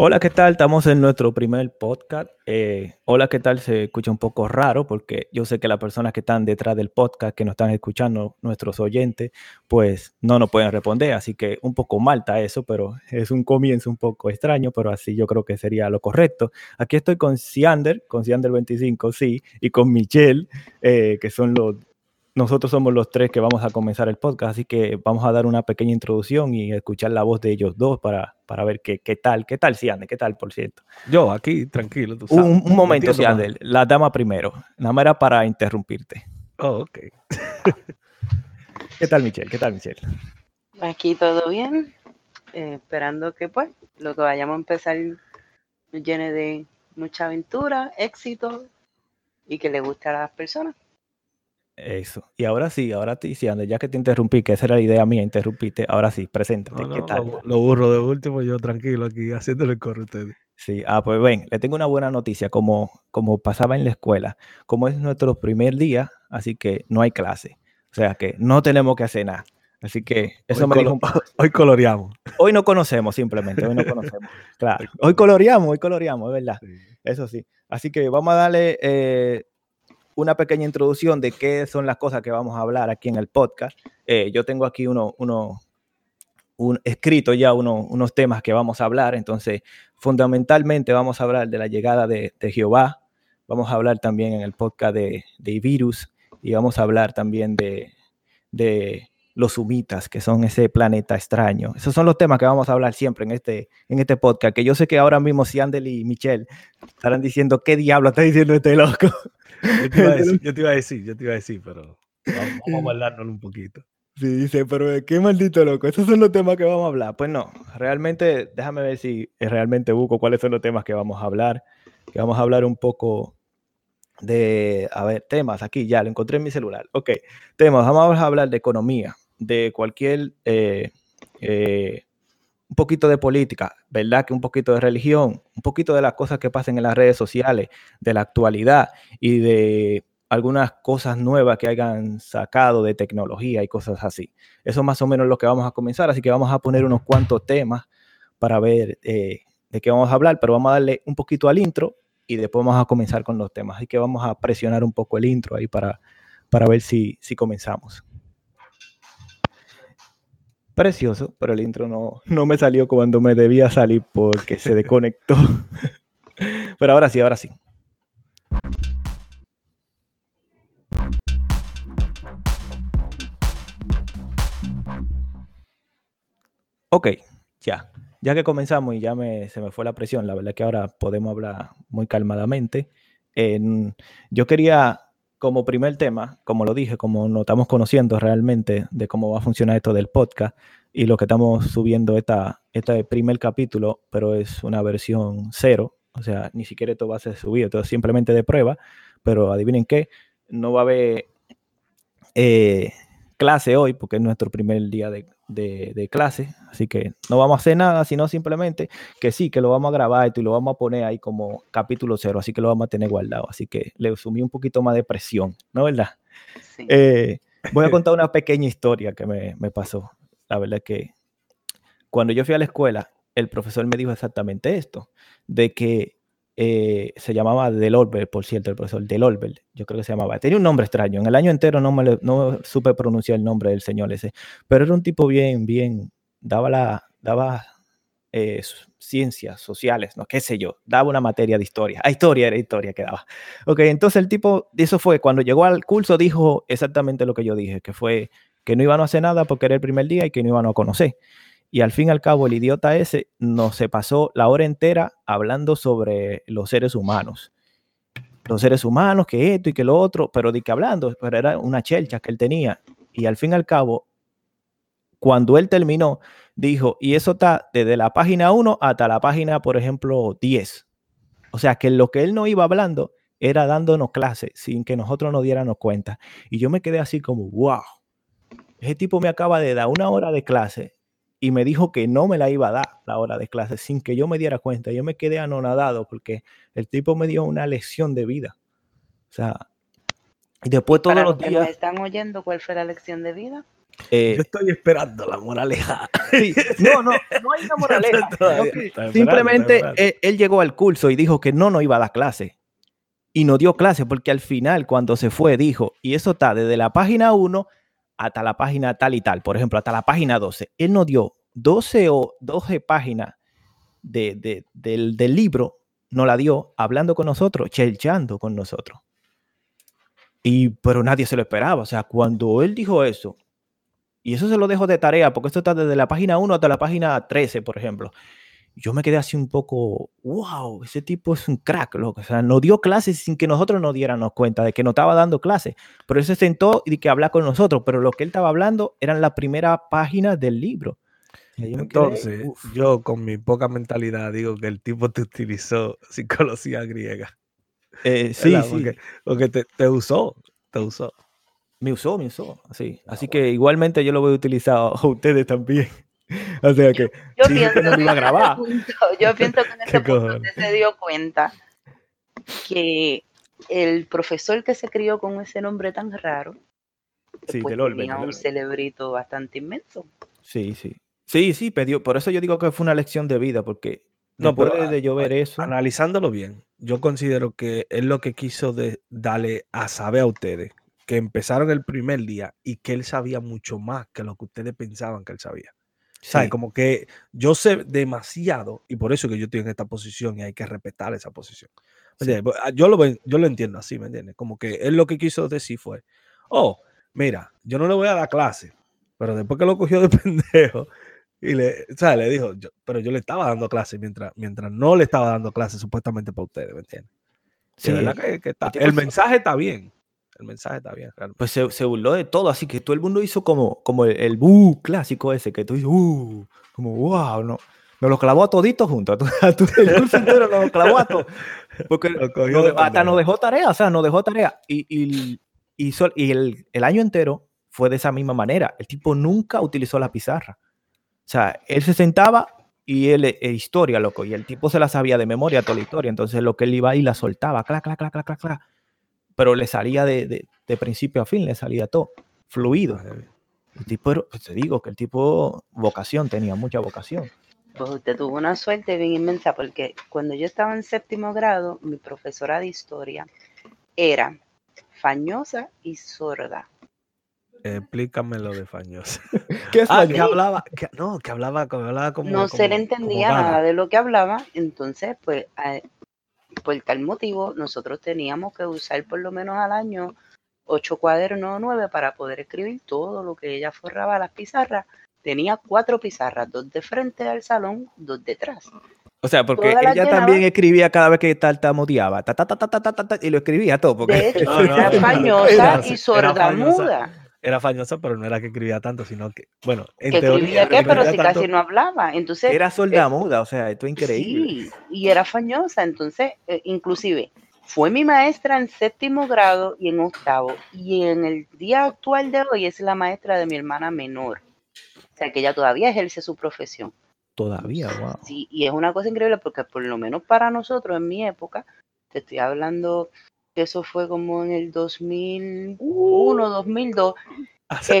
Hola, ¿qué tal? Estamos en nuestro primer podcast. Eh, hola, ¿qué tal? Se escucha un poco raro porque yo sé que las personas que están detrás del podcast, que nos están escuchando, nuestros oyentes, pues no nos pueden responder. Así que un poco mal está eso, pero es un comienzo un poco extraño, pero así yo creo que sería lo correcto. Aquí estoy con Siander, con Siander 25, sí, y con Michelle, eh, que son los nosotros somos los tres que vamos a comenzar el podcast, así que vamos a dar una pequeña introducción y escuchar la voz de ellos dos para, para ver qué, qué tal, qué tal, Siande, qué tal, por cierto. Yo aquí, tranquilo. Tú sabes. Un, un, momento, Siande, la dama primero, nada más era para interrumpirte. Oh, ok. ¿Qué tal, Michelle? ¿Qué tal, Michelle? Aquí todo bien, eh, esperando que pues lo que vayamos a empezar nos llene de mucha aventura, éxito y que le guste a las personas. Eso. Y ahora sí, ahora te diciendo, ya que te interrumpí, que esa era la idea mía, interrumpiste, ahora sí, preséntate. No, no, ¿Qué tal? Lo, lo, burro de último, yo tranquilo aquí, haciéndole el corre a ustedes. Sí, ah, pues ven, le tengo una buena noticia, como, como pasaba en la escuela, como es nuestro primer día, así que no hay clase, o sea que no tenemos que hacer nada. Así que eso hoy me dijo un poco. Hoy coloreamos. Hoy no conocemos simplemente, hoy no conocemos. Claro, hoy coloreamos, hoy coloreamos, es verdad. Sí. Eso sí. Así que vamos a darle eh, una pequeña introducción de qué son las cosas que vamos a hablar aquí en el podcast. Eh, yo tengo aquí uno, uno un, escrito ya uno, unos temas que vamos a hablar. Entonces, fundamentalmente vamos a hablar de la llegada de, Jehová. Vamos a hablar también en el podcast de, de virus y vamos a hablar también de los humitas, que son ese planeta extraño. Esos son los temas que vamos a hablar siempre en este, en este podcast, que yo sé que ahora mismo Siandel y Michelle estarán diciendo, ¿qué diablo está diciendo este loco? Yo te iba a decir, yo te iba a decir, yo te iba a decir pero vamos, vamos a guardárnoslo un poquito. Sí, dice, pero qué maldito loco, esos son los temas que vamos a hablar. Pues no, realmente, déjame ver si realmente busco cuáles son los temas que vamos a hablar, que vamos a hablar un poco de, a ver, temas, aquí ya, lo encontré en mi celular. Ok, temas, vamos a hablar de economía, de cualquier, eh, eh, un poquito de política, ¿verdad? Que un poquito de religión, un poquito de las cosas que pasan en las redes sociales, de la actualidad y de algunas cosas nuevas que hayan sacado de tecnología y cosas así. Eso es más o menos lo que vamos a comenzar, así que vamos a poner unos cuantos temas para ver eh, de qué vamos a hablar, pero vamos a darle un poquito al intro y después vamos a comenzar con los temas. Así que vamos a presionar un poco el intro ahí para, para ver si, si comenzamos precioso, pero el intro no, no me salió cuando me debía salir porque se desconectó. pero ahora sí, ahora sí. Ok, ya. Ya que comenzamos y ya me, se me fue la presión, la verdad que ahora podemos hablar muy calmadamente. En, yo quería como primer tema, como lo dije, como nos estamos conociendo realmente de cómo va a funcionar esto del podcast y lo que estamos subiendo esta, este primer capítulo, pero es una versión cero, o sea, ni siquiera esto va a ser subido, esto es simplemente de prueba, pero adivinen qué, no va a haber eh, clase hoy porque es nuestro primer día de, de, de, clase, así que no vamos a hacer nada, sino simplemente que sí, que lo vamos a grabar esto y lo vamos a poner ahí como capítulo cero, así que lo vamos a tener guardado, así que le sumí un poquito más de presión, ¿no verdad? Sí. Eh, voy a contar una pequeña historia que me, me pasó. La verdad es que cuando yo fui a la escuela, el profesor me dijo exactamente esto, de que eh, se llamaba Del por cierto, el profesor Del yo creo que se llamaba. Tenía un nombre extraño. En el año entero no, me le, no supe pronunciar el nombre del señor ese, pero era un tipo bien, bien, daba la, daba eh, ciencias sociales, no qué sé yo, daba una materia de historia. Ah, historia era historia que daba. Ok, entonces el tipo, eso fue, cuando llegó al curso dijo exactamente lo que yo dije, que fue que no iban a hacer nada porque era el primer día y que no iban a conocer. Y al fin y al cabo, el idiota ese nos se pasó la hora entera hablando sobre los seres humanos. Los seres humanos, que esto y que lo otro, pero de que hablando, pero era una chelcha que él tenía. Y al fin y al cabo, cuando él terminó, dijo, y eso está desde la página 1 hasta la página, por ejemplo, 10. O sea, que lo que él no iba hablando era dándonos clases sin que nosotros nos diéramos cuenta. Y yo me quedé así como, wow, ese tipo me acaba de dar una hora de clase y me dijo que no me la iba a dar la hora de clase sin que yo me diera cuenta. Yo me quedé anonadado porque el tipo me dio una lección de vida. O sea, y después todos Para los días... me están oyendo, ¿cuál fue la lección de vida? Eh, Yo estoy esperando la moraleja. No, no, no hay una moraleja. simplemente él, llegó al curso y dijo que no nos iba a dar clase. Y no dio clase porque al final, cuando se fue, dijo, y eso está desde la página 1 hasta la página tal y tal, por ejemplo, hasta la página 12. Él no dio 12 o 12 páginas de, del, del libro no la dio hablando con nosotros, chelchando con nosotros. Y, pero nadie se lo esperaba. O sea, cuando él dijo eso, y eso se lo dejo de tarea, porque esto está desde la página 1 hasta la página 13, por ejemplo. Yo me quedé así un poco, wow, ese tipo es un crack, loco. O sea, no dio clases sin que nosotros nos diéramos cuenta de que no estaba dando clases. Pero él se sentó y que hablar con nosotros. Pero lo que él estaba hablando eran las primeras páginas del libro. Entonces, yo con mi poca mentalidad digo que el tipo te utilizó psicología griega. Eh, sí, sí. Porque, te, usó, te usó. Me usó, me usó. Ah, así que igualmente yo lo voy a utilizar a ustedes también. O sea que yo, pienso que no iba a grabar. yo pienso que en ese punto usted se dio cuenta que el profesor que se crió con ese nombre tan raro sí, pues, tenía un celebrito bastante inmenso. Sí, sí. Sí, sí, pedió. Por eso yo digo que fue una lección de vida, porque no puede de llover eso. Analizándolo bien, yo considero que es lo que quiso de darle a saber a ustedes que empezaron el primer día y que él sabía mucho más que lo que ustedes pensaban que él sabía. Sí. Como que yo sé demasiado y por eso que yo estoy en esta posición y hay que respetar esa posición. Ah, yo, lo, yo lo entiendo así, ¿me entiendes? Como que él lo que quiso decir fue, oh, mira, yo no le voy a dar clase, pero después que lo cogió de pendejo, y le, sea, le dijo, pero yo le estaba dando clases mientras, mientras no le estaba dando clases supuestamente para ustedes, ¿me entiendes? Sí, el mensaje está bien. El mensaje está bien. Pues se, se, burló de todo, así que todo el mundo hizo como, como el, el bu clásico ese, que tú dices, uh, como wow, no. Nos lo clavó a toditos juntos. A tu, el curso entero nos lo clavó a todos. Porque hasta nos dejó tarea, o sea, nos dejó tarea. Y, y, y, y el, el año entero fue de esa misma manera. El tipo nunca utilizó la pizarra. O sea, él se sentaba y él, eh, historia, loco, y el tipo se la sabía de memoria toda la historia, entonces lo que él iba y la soltaba, clac, clac, clac, clac, clac, pero le salía de, de, principio a fin, le salía todo, fluido. El tipo, pues te digo que el tipo, vocación, tenía mucha vocación. Pues usted tuvo una suerte bien inmensa, porque cuando yo estaba en séptimo grado, mi profesora de historia era fañosa y sorda. Explícame lo de Fañosa. ¿Qué es ah, que hablaba, no, que hablaba, hablaba como. No se le entendía nada de lo que hablaba, entonces, pues, por tal motivo, nosotros teníamos que usar por lo menos al año ocho cuadernos o nueve para poder escribir todo lo que ella forraba a las pizarras. Tenía cuatro pizarras, dos de frente al salón, dos detrás. O sea, porque ella también escribía cada vez que tartamudeaba, ta, ta, ta, ta, ta, ta, y lo escribía todo. Porque... De hecho, era fañosa y sordamuda era fañosa, pero no era que escribía tanto, sino que, bueno, en que teoría. Escribía qué, pero si casi no hablaba. Entonces, era sordamuda, o sea, esto es increíble. Sí, y era fañosa, entonces, eh, inclusive, fue mi maestra en séptimo grado y en octavo, y en el día actual de hoy es la maestra de mi hermana menor. O sea, que ella todavía ejerce su profesión. Todavía, wow. Sí, y es una cosa increíble porque por lo menos para nosotros en mi época, te estoy hablando eso fue como en el 2001, 2002. Eh,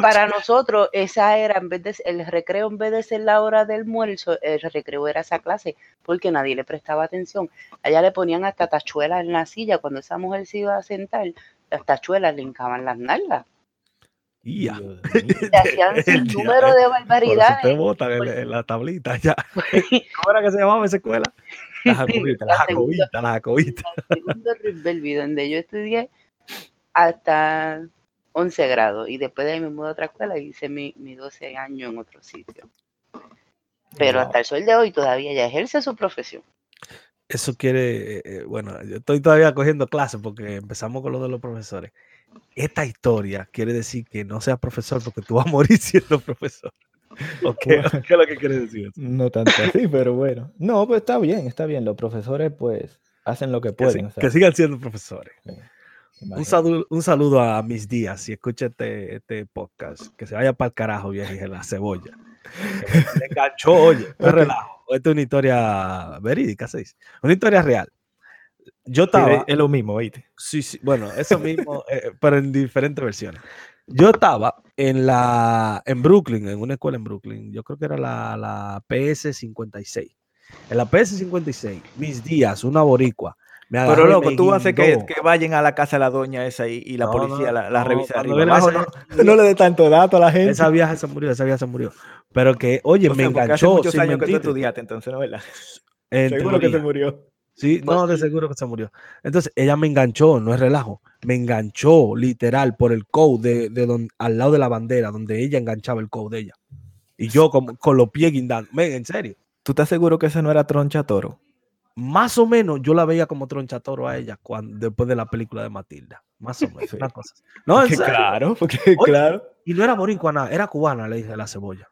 para nosotros, esa era, en vez de, el recreo, en vez de ser la hora del almuerzo, el recreo era esa clase, porque nadie le prestaba atención. Allá le ponían hasta tachuelas en la silla, cuando esa mujer se iba a sentar, las tachuelas le hincaban las nalgas. Y hacían un número de barbaridades. Te botan en, la tablita ya. ¿Cómo era que se llamaba esa escuela? La jacobita, la jacobita, la jacobita. segundo donde yo estudié hasta 11 grados y después de ahí me mudé a otra escuela y hice mi, mi 12 años en otro sitio. Pero hasta el sol de hoy todavía ya ejerce su profesión. Eso quiere, eh, eh, bueno, yo estoy todavía cogiendo clases porque empezamos con lo de los profesores. Esta historia quiere decir que no seas profesor porque tú vas a morir siendo profesor. ¿Qué, es lo que quieres decir? No tanto así, pero bueno. No, pues está bien, está bien. Los profesores, pues, hacen lo que pueden. Que, sigan siendo profesores. un, saludo, un saludo a mis días. Si escucha este, este podcast, que se vaya para el carajo, vieja, la cebolla. Me enganchó, oye, me relajo. Esta es una historia verídica, ¿sabes? Una historia real. Yo estaba. es lo mismo, ¿viste? Sí, sí, bueno, eso mismo, eh, pero en diferentes versiones. Yo estaba en la en Brooklyn, en una escuela en Brooklyn. Yo creo que era la, la PS56. En la PS56, mis días, una boricua. Pero loco, tú haces que, que, vayan a la casa de la doña esa y, y la policía la, la revisa arriba. no, le dé tanto dato a la gente. Esa vieja se murió, esa vieja se murió. Pero que, oye, me enganchó. Hace muchos años que tú estudiaste, entonces, ¿no verdad? Seguro que se murió. Sí, no, de seguro que se murió. Entonces, ella me enganchó, no es relajo. Me enganchó literal por el code de, de al lado de la bandera, donde ella enganchaba el code de ella. Y yo con, con los pies guindando. en serio. ¿Tú estás seguro que ese no era Troncha Toro? Más o menos yo la veía como Troncha Toro a ella cuando, después de la película de Matilda. Más o menos. Una cosa. No, claro, porque, claro. Y no era boricua, era cubana, le dije la cebolla.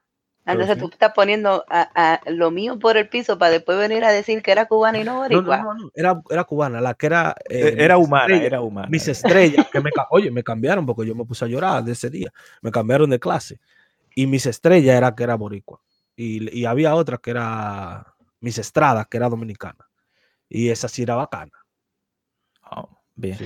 Entonces tú estás poniendo a, lo mío por el piso para después venir a decir que era cubana y no boricua. No, no, no, Era, era cubana, la que era... Eh, e, era humana, era humana. Mis estrellas, que me, oye, me cambiaron porque yo me puse a llorar de ese día. Me cambiaron de clase. Y mis estrellas era que era boricua. Y, y había otra que era mis estradas, que era dominicana. Y esa sí era bacana. Oh, bien.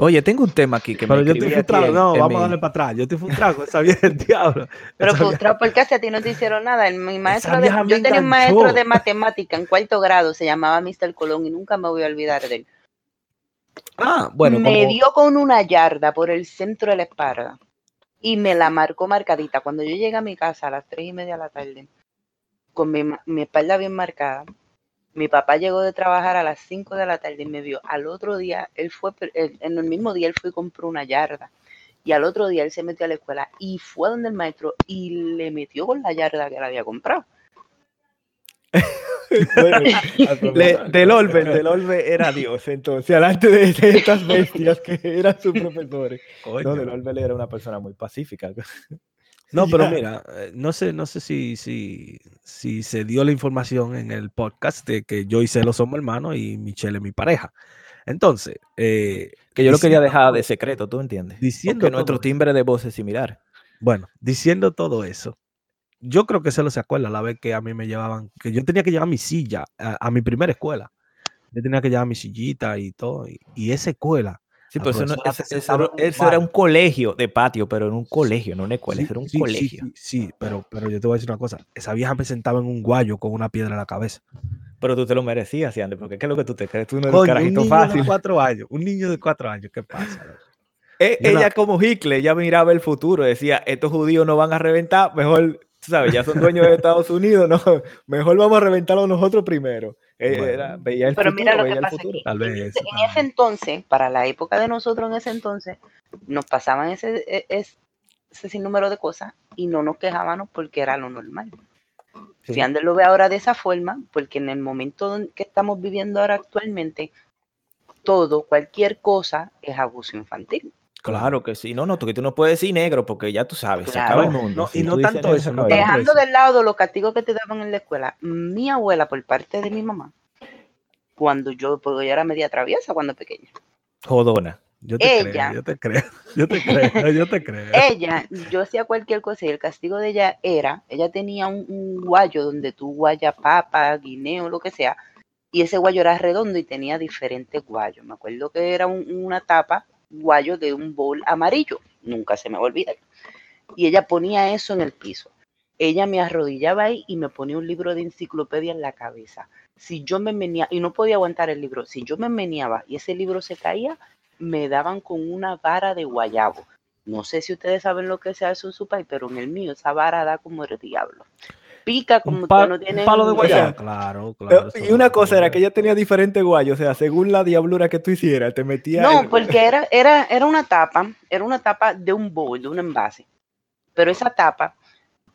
Oye, tengo un tema aquí que Pero yo estoy frustrado, no, vamos a darle para atrás. Yo estoy frustrado, esa vieja el diablo. Pero frustrado porque a ti no te hicieron nada. Mi maestro de, yo tenía un maestro de matemática en cuarto grado, se llamaba Mr. Colón y nunca me voy a olvidar de él. Ah, bueno. Me dio con una yarda por el centro de la espalda y me la marcó marcadita. Cuando yo llegué a mi casa a las tres y media de la tarde, con mi, mi espalda bien marcada, mi papá llegó de trabajar a las 5 de la tarde y me vio. Al otro día, él fue, en el mismo día, él fue y compró una yarda. Y al otro día él se metió a la escuela y fue donde el maestro y le metió con la yarda que él había comprado. del Olve, del Olve era Dios, entonces, delante de, estas bestias que eran sus profesores. No, del Olve era una persona muy pacífica. No, pero mira, eh, no sé, no sé si, si, si se dio la información en el podcast de que yo y Celo somos hermanos y Michelle es mi pareja. Entonces, eh, que yo lo quería dejar de secreto, ¿tú entiendes? Diciendo que nuestro timbre de voz es similar. Bueno, diciendo todo eso, yo creo que Celo se acuerda la vez que a mí me llevaban, que yo tenía que llevar mi silla a, mi primera escuela. Yo tenía que llevar mi sillita y todo. y esa escuela Sí, pero eso, era un colegio de patio, pero en un colegio, no una escuela, era un colegio. Sí, pero, pero yo te voy a decir una cosa. Esa vieja me sentaba en un guayo con una piedra en la cabeza. Pero tú te lo merecías, Andy, porque ¿qué es lo que tú te crees? Tú no eres un carajito un niño De cuatro años, un niño de cuatro años, ¿qué pasa? E, ella como Hitler, ya miraba el futuro, decía, estos judíos no van a reventar, mejor, tú sabes, ya son dueños de Estados Unidos, no, mejor vamos a reventarlo nosotros primero. Eh, veía el Pero mira lo que pasa en ese entonces, para la época de nosotros en ese entonces, nos pasaban ese, e, ese, ese sinnúmero de cosas y no nos quejábamos porque era lo normal. Si Ander lo ve ahora de esa forma, porque en el momento que estamos viviendo ahora actualmente, todo, cualquier cosa es abuso infantil. Claro que sí, no, no, que tú no puedes decir negro porque ya tú sabes, se acaba el mundo. y no tanto eso, Dejando de lado los castigos que te daban en la escuela, mi abuela, por parte de mi mamá, cuando yo, porque yo era media traviesa cuando pequeña. Jodona. Yo te ella, creo, yo te creo, yo te creo, yo te creo. Ella, yo hacía cualquier cosa y el castigo de ella era, ella tenía un, guayo donde tú guaya papa, guineo, lo que sea, y ese guayo era redondo y tenía diferentes guayos. Me acuerdo que era una tapa guayo de un bol amarillo, nunca se me va a olvidar. Y ella ponía eso en el piso. Ella me arrodillaba ahí y me ponía un libro de enciclopedia en la cabeza. Si yo me meneaba, y no podía aguantar el libro, si yo me meneaba y ese libro se caía, me daban con una vara de guayabo. No sé si ustedes saben lo que se hace en su país, pero en el mío esa vara da como el diablo pica como no tiene. palo de. Claro, claro. Y una cosa era que ella tenía diferentes guayos, o sea, según la diablura que tú hicieras, te metía. No, porque era, era, era una tapa, era una tapa de un bol, de un envase. Pero esa tapa,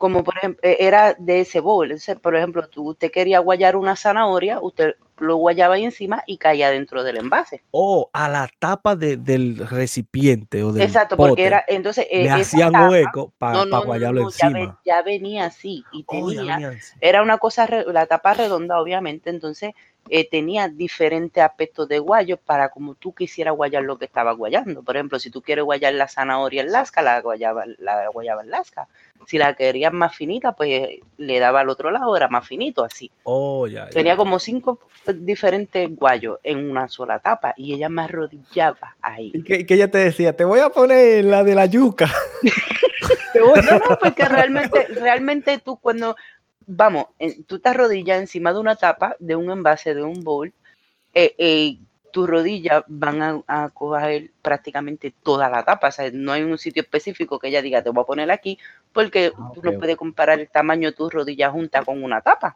como por ejemplo, e, era de ese bol. por ejemplo, tú, usted quería guayar una zanahoria, usted lo guayaba ahí encima y caía dentro del envase. O a la tapa del recipiente o del Exacto, porque era, entonces... Le hacían hueco para guayarlo encima. Ya, venía así y oh, tenía, era una cosa, la tapa redonda obviamente, entonces eh, tenía diferentes aspectos de guayo para como tú quisieras guayar lo que estaba guayando. Por ejemplo, si tú quieres guayar la zanahoria en lasca, la guayaba, la guayaba en lasca. Si la quería más finita, pues le daba al otro lado, era más finito, así. Oh, ya, Tenía como cinco diferentes guayos en una sola tapa y ella me arrodillaba ahí. Y que, ella te decía, te voy a poner la de la yuca. no, no, porque realmente, realmente tú cuando, vamos, tú te arrodillas encima de una tapa, de un envase, de un bowl, eh, eh, tus rodillas van a, coger prácticamente toda la tapa. O sea, no hay un sitio específico que ella diga, te voy a poner aquí, porque ah, tú no puedes comparar el tamaño de tus rodillas junta con una tapa.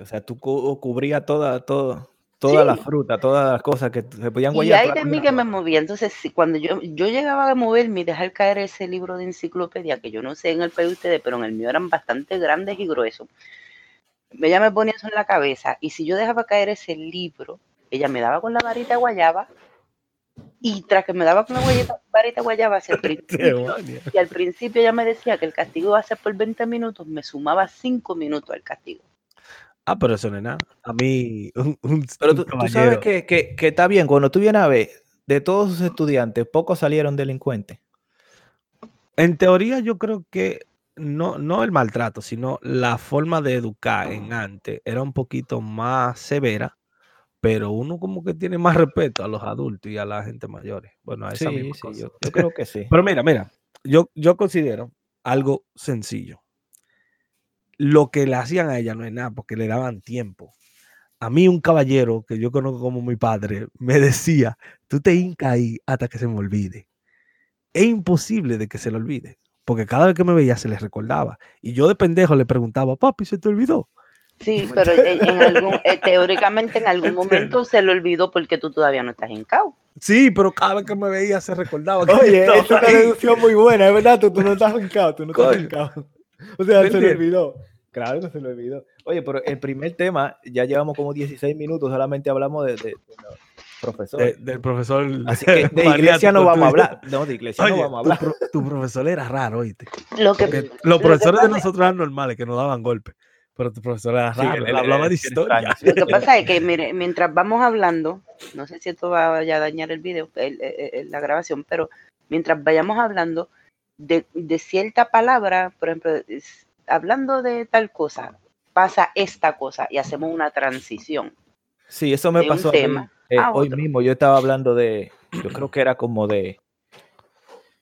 o sea, tú cubrías toda, todo, toda la fruta, todas las cosas que se podían guayar. Y ahí de mí que me movía. Entonces, cuando yo, yo llegaba a moverme y dejar caer ese libro de enciclopedia, que yo no sé en el país de ustedes, pero en el mío eran bastante grandes y gruesos, ella me ponía eso en la cabeza. Y si yo dejaba caer ese libro, ella me daba con la varita de guayaba y tras que me daba con la varita guayaba hacia el principio, y al principio ella me decía que el castigo iba a ser por 20 minutos, me sumaba 5 minutos al castigo. Ah, pero eso no es nada. A mí, pero tú, sabes que, que, está bien, cuando tú vienes a ver, de todos sus estudiantes, pocos salieron delincuentes. En teoría, yo creo que no, no el maltrato, sino la forma de educar en antes era un poquito más severa pero uno como que tiene más respeto a los adultos y a la gente mayores. Bueno, a esa misma cosa. Yo, creo que sí. Pero mira, mira, yo, yo considero algo sencillo. Lo que le hacían a ella no es nada, porque le daban tiempo. A mí un caballero que yo conozco como mi padre me decía, tú te hincas ahí hasta que se me olvide. Es imposible de que se le olvide, porque cada vez que me veía se le recordaba. Y yo de pendejo le preguntaba, papi, ¿se te olvidó? Sí, pero en algún, eh, teóricamente en algún momento se lo olvidó porque tú todavía no estás en CAU. Sí, pero cada vez que me veía se recordaba. Que Oye, es una deducción muy buena, es verdad, tú, no estás en CAU, tú no estás en CAU. O sea, se le olvidó. Claro que se le olvidó. Oye, pero el primer tema, ya llevamos como 16 minutos, solamente hablamos de, de, profesor. del profesor. Así que de iglesia no vamos a hablar. No, de iglesia no vamos a hablar. Tu, profesor era raro, oíste. Lo que, los profesores de nosotros eran normales, que nos daban golpes. Pero tu profesora hablaba de historia. Lo que pasa es que mire, mientras vamos hablando, no sé si esto va a dañar el video, la grabación, pero mientras vayamos hablando de, cierta palabra, por ejemplo, hablando de tal cosa, pasa esta cosa y hacemos una transición. Sí, eso me pasó tema eh, hoy mismo. Yo estaba hablando de, yo creo que era como de...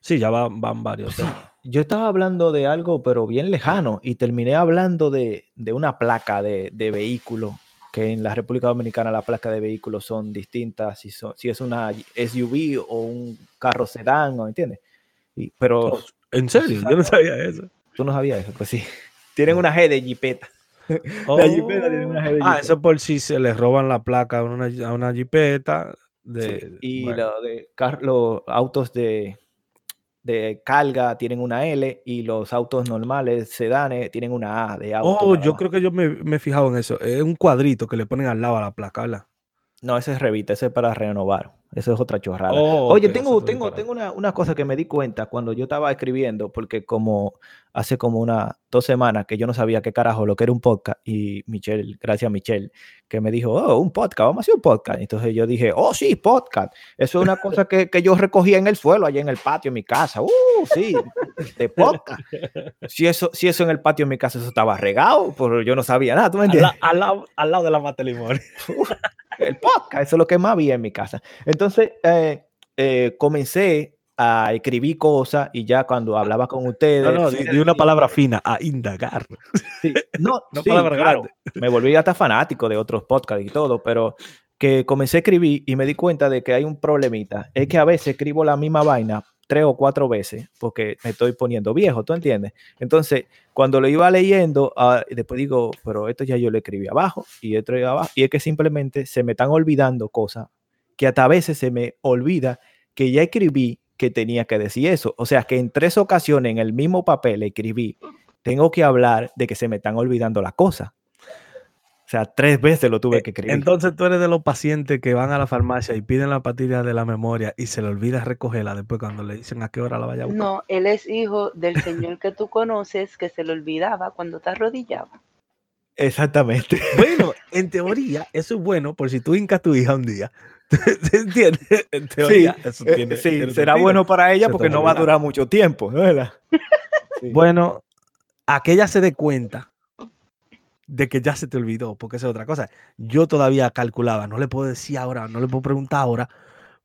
Sí, ya van, van varios yo estaba hablando de algo, pero bien lejano, y terminé hablando de, una placa de, vehículo, que en la República Dominicana las placas de vehículos son distintas, si, si es una SUV o un carro sedán, ¿no entiendes? Y, pero, oh, ¿En serio? Yo no sabía eso. ¿Tú no sabías eso? Pues sí. Tienen una G de jipeta. Oh. La jipeta tiene una G de Ah, eso por si se les roban la placa a una, a una jipeta. De, Y lo de los autos de de carga tienen una L y los autos normales, sedanes, tienen una A de auto. Oh, yo creo que yo me, me, he fijado en eso. Es un cuadrito que le ponen al lado a la placa, No, ese es Revita, ese es para renovar. Eso es otra chorrada. Oh, Oye, tengo, tengo, tengo una, una, cosa que me di cuenta cuando yo estaba escribiendo, porque como hace como una dos semanas que yo no sabía qué carajo lo que era un podcast, y Michelle, gracias a Michelle, que me dijo, oh, un podcast, vamos a hacer un podcast. Entonces yo dije, oh, sí, podcast. Eso es una cosa que, que yo recogía en el suelo, allá en el patio de mi casa. Uh, sí, de podcast. Si eso, si eso en el patio de mi casa, eso estaba regado, pero yo no sabía nada, ¿tú me entiendes? Al, lado, al lado de la mata limón. El podcast, eso es lo que más había en mi casa. Entonces, eh, eh, comencé a escribir cosas y ya cuando hablaba con ustedes. No, no, di, una palabra fina, a indagar. no, no palabra Me volví hasta fanático de otros podcasts y todo, pero que comencé a escribir y me di cuenta de que hay un problemita. Es que a veces escribo la misma vaina tres o cuatro veces porque me estoy poniendo viejo, ¿tú entiendes? Entonces, cuando lo iba leyendo, ah, después digo, pero esto ya yo lo escribí abajo y esto abajo, y es que simplemente se me están olvidando cosas que hasta a veces se me olvida que ya escribí que tenía que decir eso. O sea, que en tres ocasiones en el mismo papel escribí, tengo que hablar de que se me están olvidando las cosas. O sea, tres veces lo tuve e, que escribir. Entonces tú eres de los pacientes que van a la farmacia y piden la pastilla de la memoria y se le olvida recogerla después cuando le dicen a qué hora la vaya a buscar. No, él es hijo del señor que tú conoces que se le olvidaba cuando te arrodillaba. Exactamente. Bueno, en teoría, eso es bueno por si tú hincas tu hija un día. ¿Se entiende? En teoría, eso eh, tiene, sí será bueno para ella porque no va a durar mucho tiempo, ¿no? Bueno, a que ella se dé cuenta de que ya se te olvidó, porque esa es otra cosa. Yo todavía calculaba, no le puedo decir ahora, no le puedo preguntar ahora,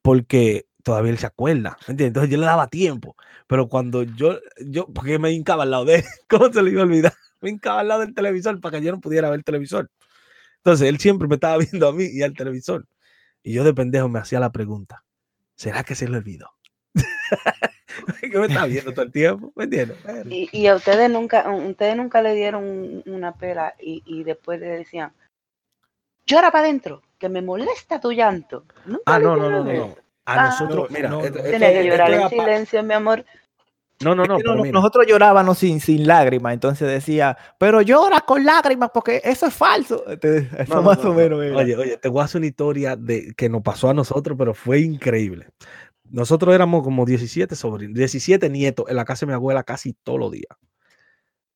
porque todavía él se acuerda, ¿entiendes? Entonces yo le daba tiempo, pero cuando yo, yo, porque me hincaba al lado de él, ¿cómo se le iba a olvidar? Me hincaba al lado del televisor para que yo no pudiera ver el televisor. Entonces él siempre me estaba viendo a mí y al televisor. Y yo de pendejo me hacía la pregunta, ¿será que se le olvidó? que me está viendo todo el tiempo, ¿me entiendes? Y, a ustedes nunca, ustedes nunca le dieron una pela y, después le decían, llora para adentro, que me molesta tu llanto. ah, no, no, no, no, A ah, nosotros, mira, no, que llorar en silencio, mi amor. No, no, no, Nosotros llorábamos sin, sin lágrimas, entonces decía, pero llora con lágrimas porque eso es falso. Eso más o menos. Oye, oye, te voy a hacer una historia de que nos pasó a nosotros, pero fue increíble. Nosotros éramos como 17 sobrinos, 17 nietos en la casa de mi abuela casi todos los días.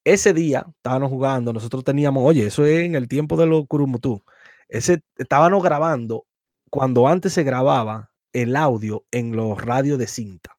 Ese día estábamos jugando, nosotros teníamos, oye, eso es en el tiempo de los Kurumutú. Ese estábamos grabando cuando antes se grababa el audio en los radios de cinta.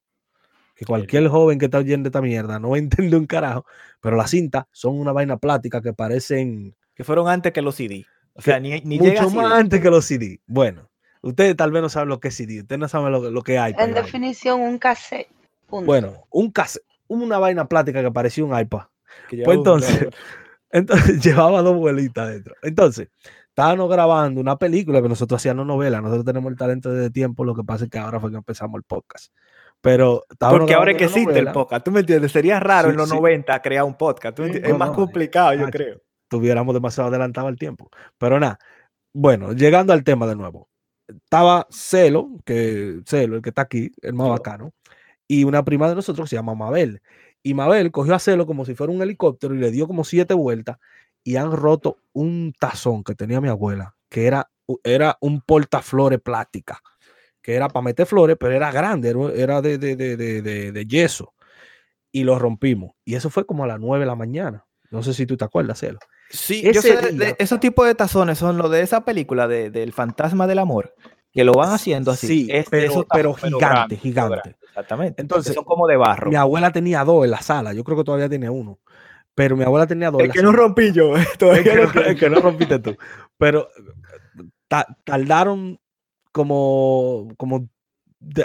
Que cualquier joven que está oyendo esta mierda no entiende un carajo, pero las cintas son una vaina plática que parecen. Que fueron antes que los CD. O sea, ni, ni mucho más antes que los CD. Bueno, Ustedes tal vez no saben lo que es CD, ustedes no saben lo, que hay. En definición, un cassette. Bueno, un cassette, una vaina plática que parecía un iPad. Pues entonces, entonces llevaba dos vuelitas dentro. Entonces, estábamos grabando una película que nosotros hacíamos novela. Nosotros tenemos el talento desde tiempo, lo que pasa es que ahora fue que empezamos el podcast. Pero Porque ahora es que existe el podcast, ¿tú me entiendes? Sería raro en los 90 crear un podcast. es más complicado, yo creo. Tuviéramos demasiado adelantado el tiempo. Pero nada, bueno, llegando al tema de nuevo estaba Celo, que Celo, el que está aquí, el más bacano, y una prima de nosotros se llama Mabel. Y Mabel cogió a Celo como si fuera un helicóptero y le dio como siete vueltas y han roto un tazón que tenía mi abuela, que era, era un portaflores plástica, que era para meter flores, pero era grande, era de, de, de, de, yeso. Y lo rompimos. Y eso fue como a las nueve de la mañana. No sé si tú te acuerdas, Celo. Sí, yo sé, de, esos tipos de tazones son los de esa película de, del fantasma del amor, que lo van haciendo así. Sí, pero, pero gigante, gigante. Exactamente. Entonces, son como de barro. Mi abuela tenía dos en la sala, yo creo que todavía tiene uno. Pero mi abuela tenía dos. El que no rompí yo, el que, no, rompiste tú. Pero tardaron como, como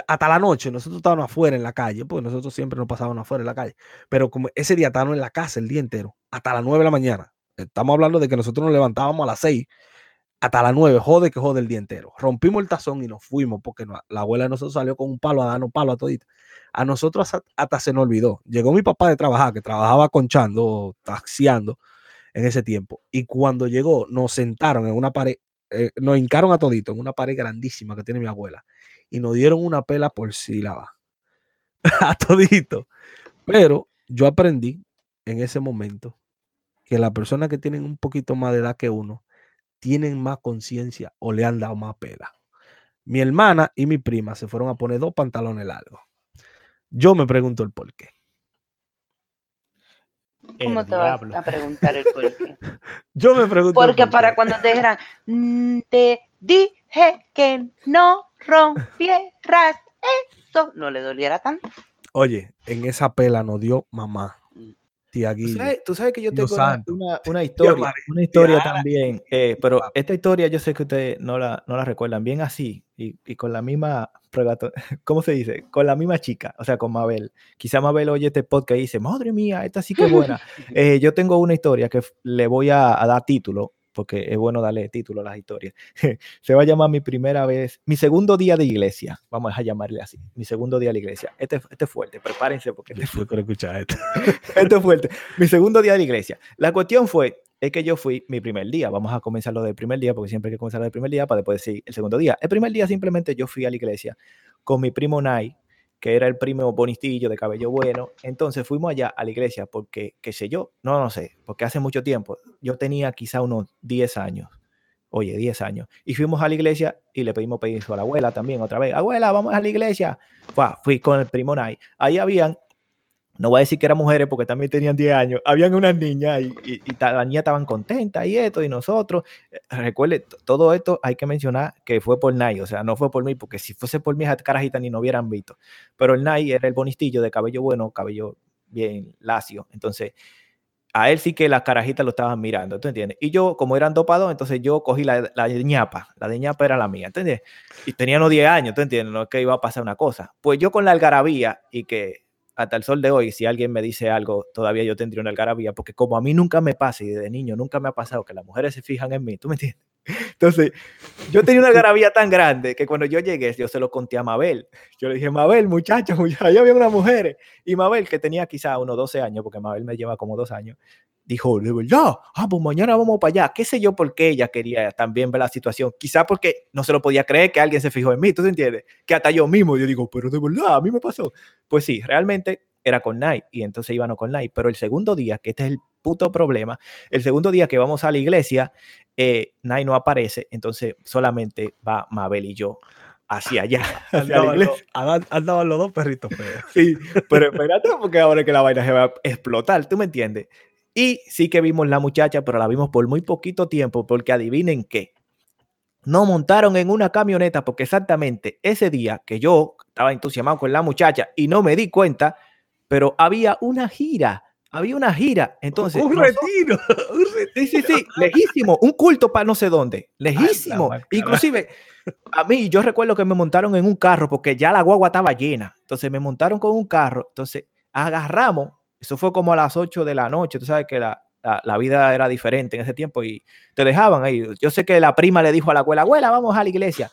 hasta la noche, nosotros estábamos afuera en la calle, porque nosotros siempre nos pasábamos afuera en la calle, pero como ese día estábamos en la casa el día entero, hasta las nueve de la mañana. Estamos hablando de que nosotros nos levantábamos a las 6 hasta las 9, jode que jode el día entero. Rompimos el tazón y nos fuimos porque la abuela de nosotros salió con un palo a darnos palo a todito. A nosotros hasta, se nos olvidó. Llegó mi papá de trabajar, que trabajaba conchando, taxiando en ese tiempo. Y cuando llegó, nos sentaron en una pared, eh, nos hincaron a todito en una pared grandísima que tiene mi abuela. Y nos dieron una pela por sílaba. a todito. Pero yo aprendí en ese momento que las personas que tienen un poquito más de edad que uno tienen más conciencia o le han dado más pela. Mi hermana y mi prima se fueron a poner dos pantalones largos. Yo me pregunto el por qué. ¿Cómo te vas a preguntar el por qué? Yo me pregunto. Porque para cuando te dijeran, mm, te dije que no rompieras eso, no le doliera tanto. Oye, en esa pela nos dio mamá. ¿Tú sabes, que yo tengo una, historia, una historia también, eh, pero esta historia yo sé que ustedes no la, no la recuerdan bien así y, y, con la misma, ¿cómo se dice? Con la misma chica, o sea, con Mabel. Quizá Mabel oye este podcast y dice, madre mía, esta sí que es buena. Eh, yo tengo una historia que le voy a, a dar título porque es bueno darle título a las historias. Se va a llamar mi primera vez, mi segundo día de iglesia, vamos a llamarle así, mi segundo día de iglesia. Este, este es fuerte, prepárense porque este, fue escuchar esto. este es fuerte. Mi segundo día de iglesia. La cuestión fue, es que yo fui mi primer día, vamos a comenzar lo del primer día, porque siempre hay que comenzar del primer día para después decir el segundo día. El primer día simplemente yo fui a la iglesia con mi primo Nai, que era el primo bonistillo de cabello bueno. Entonces fuimos allá a la iglesia porque, qué sé yo, no, no sé, porque hace mucho tiempo, yo tenía quizá unos 10 años, oye, 10 años, y fuimos a la iglesia y le pedimos permiso a la abuela también otra vez, abuela, vamos a la iglesia. fui con el primo Nay. Ahí habían no voy a decir que eran mujeres porque también tenían 10 años, habían unas niñas y, y, y las niñas estaban contentas y esto, y nosotros, eh, recuerde, todo esto hay que mencionar que fue por Nay, o sea, no fue por mí, porque si fuese por mí, esas carajitas ni no hubieran visto, pero el Nay era el bonistillo de cabello bueno, cabello bien lacio, entonces a él sí que las carajitas lo estaban mirando, ¿tú entiendes? Y yo, como eran dopados, entonces yo cogí la, la de ñapa, la de ñapa era la mía, ¿entiendes? Y tenía unos 10 años, ¿tú entiendes? No es que iba a pasar una cosa. Pues yo con la algarabía y que hasta el sol de hoy, si alguien me dice algo, todavía yo tendría una algarabía, porque como a mí nunca me pasa y de niño nunca me ha pasado que las mujeres se fijan en mí, ¿tú me entiendes? Entonces, yo tenía una algarabía tan grande que cuando yo llegué, yo se lo conté a Mabel. Yo le dije, Mabel, muchacho, muchacho, yo había unas mujeres. Y Mabel, que tenía quizá unos 12 años, porque Mabel me lleva como dos años, dijo, de verdad, ah, pues mañana vamos para allá. ¿Qué sé yo por qué ella quería también ver la situación? Quizá porque no se lo podía creer que alguien se fijó en mí, ¿tú entiendes? Que hasta yo mismo, yo digo, pero de verdad, a mí me pasó. Pues sí, realmente era con Nike y entonces iban con Nike. Pero el segundo día, que este es el puto problema, el segundo día que vamos a la iglesia, eh, Nike no aparece, entonces solamente va Mabel y yo hacia allá. andaban, los dos perritos feos. Sí, pero espérate porque ahora que la vaina se va a explotar, ¿tú me entiendes? Y sí que vimos la muchacha, pero la vimos por muy poquito tiempo, porque adivinen qué. No montaron en una camioneta, porque exactamente ese día que yo estaba entusiasmado con la muchacha y no me di cuenta, pero había una gira. Había una gira. Entonces. Un retiro. Sí, sí, sí. Lejísimo. Un culto para no sé dónde. Lejísimo. Inclusive, a mí, yo recuerdo que me montaron en un carro porque ya la guagua estaba llena. Entonces me montaron con un carro. Entonces agarramos. Eso fue como a las 8 de la noche. Tú sabes que la, la, vida era diferente en ese tiempo y te dejaban ahí. Yo sé que la prima le dijo a la abuela, abuela, vamos a la iglesia.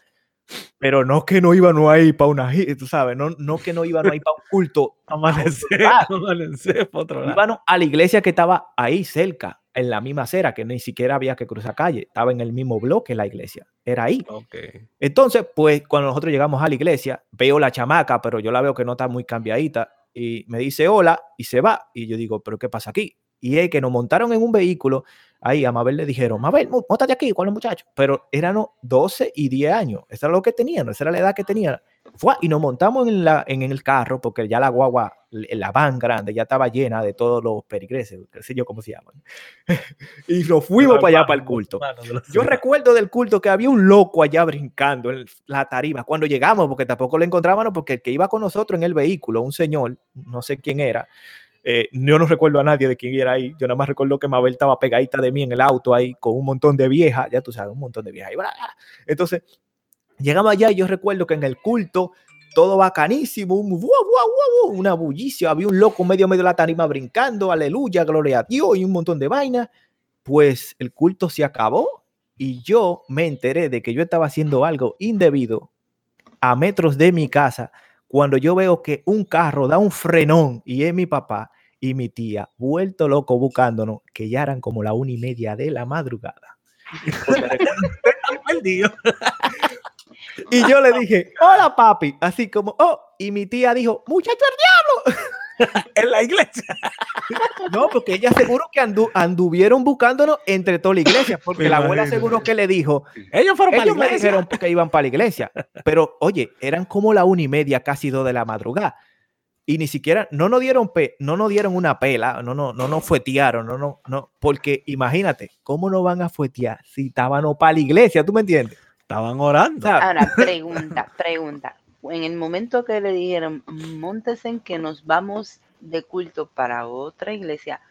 Pero no que no iban ahí para una tú sabes, no, no que no iban ahí para un culto. Amanecer, amanecer otro lado. a la iglesia que estaba ahí cerca, en la misma acera, que ni siquiera había que cruzar calle, estaba en el mismo bloque la iglesia, era ahí. Okay. Entonces, pues cuando nosotros llegamos a la iglesia, veo la chamaca, pero yo la veo que no está muy cambiadita, y me dice hola y se va. Y yo digo, ¿pero qué pasa aquí? Y es que nos montaron en un vehículo Ahí a Mabel le dijeron, Mabel, mótate aquí con los muchachos. Pero eran 12 y 10 años. Eso era lo que tenían, esa era la edad que tenían. Fue, y nos montamos en, la, en el carro porque ya la guagua, la van grande, ya estaba llena de todos los perigreses, qué sé yo cómo se llaman. y nos fuimos para allá, para el culto. Yo recuerdo del culto que había un loco allá brincando en la tarima cuando llegamos, porque tampoco lo encontrábamos, porque el que iba con nosotros en el vehículo, un señor, no sé quién era, eh, yo no recuerdo a nadie de quién era ahí. Yo nada más recuerdo que Mabel estaba pegadita de mí en el auto ahí con un montón de viejas, ya tú sabes, un montón de viejas. Entonces, llegamos allá y yo recuerdo que en el culto todo bacanísimo, un, una bullicio, había un loco medio medio de la tarima brincando, aleluya, gloria a Dios y un montón de vainas. Pues el culto se acabó y yo me enteré de que yo estaba haciendo algo indebido a metros de mi casa cuando yo veo que un carro da un frenón y es mi papá y mi tía, vuelto loco buscándonos, que ya eran como la una y media de la madrugada. y yo le dije, hola papi, así como, oh, y mi tía dijo, muchacho el diablo. en la iglesia. No, porque ella seguro que anduvieron buscándonos entre toda la iglesia, porque la abuela seguro que le dijo, ellos fueron para la iglesia. dijeron porque iban para la iglesia. Pero oye, eran como la una y media, casi dos de la madrugada y ni siquiera no nos dieron pe, no nos dieron una pela, no no no nos fuetearon, no no no, porque imagínate, ¿cómo no van a fuetear si estaban para la iglesia, tú me entiendes? Estaban orando. Ahora, pregunta, pregunta. En el momento que le dijeron, montesen que nos vamos de culto para otra iglesia,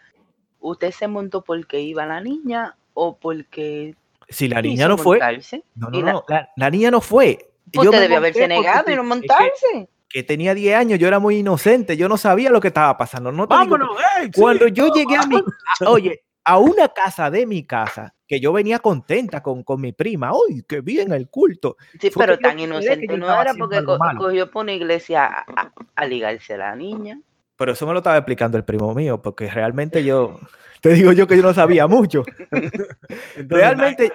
¿usted se montó porque iba la niña o porque si la niña no fue, no, no, no, la, niña no fue. Usted debió haberse negado y no montarse que tenía 10 años, yo era muy inocente, yo no sabía lo que estaba pasando. No Vámonos, Cuando yo llegué a mi, oye, a una casa de mi casa, que yo venía contenta con, con mi prima, ¡uy, qué bien el culto! Sí, pero tan inocente no era porque cogió por una iglesia a, ligarse a la niña. Pero eso me lo estaba explicando el primo mío, porque realmente yo, te digo yo que yo no sabía mucho. realmente,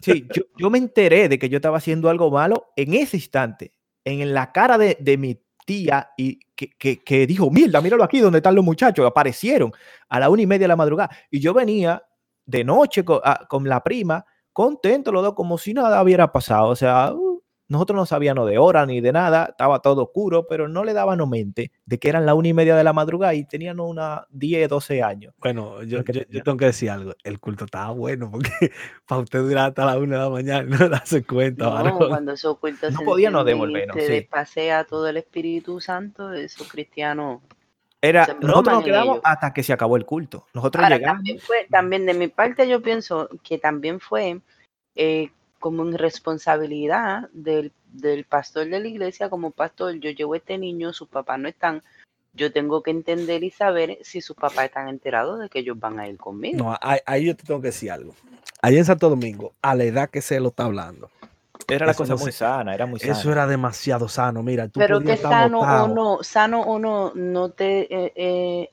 Sí, yo, yo me enteré de que yo estaba haciendo algo malo en ese instante en la cara de, mi tía y que, dijo, mierda, míralo aquí donde están los muchachos, aparecieron a la una y media de la madrugada. Y yo venía de noche con, ah, con la prima, contento, los dos, como si nada hubiera pasado. O sea, uh, nosotros no sabíamos de hora ni de nada, estaba todo oscuro, pero no le dábamos mente de que eran la una y media de la madrugada y tenían una 10, 12 años. Bueno, yo, tengo que decir algo, el culto estaba bueno porque para usted durar hasta la una de la mañana no darse cuenta. No, cuando esos cultos no podían no devolvernos. Se despasea todo el Espíritu Santo, esos cristianos Era, nosotros nos quedamos hasta que se acabó el culto. Nosotros llegamos. También, fue, también de mi parte yo pienso que también fue eh, como en responsabilidad del, del, pastor de la iglesia, como pastor, yo llevo a este niño, sus papás no están, yo tengo que entender y saber si sus papás están enterados de que ellos van a ir conmigo. No, ahí, yo te tengo que decir algo. Ahí en Santo Domingo, a la edad que se lo está hablando, era la cosa muy sana, era muy sana. Eso era demasiado sano, mira. Tú Pero que sano o no, sano o no, no te eh, eh,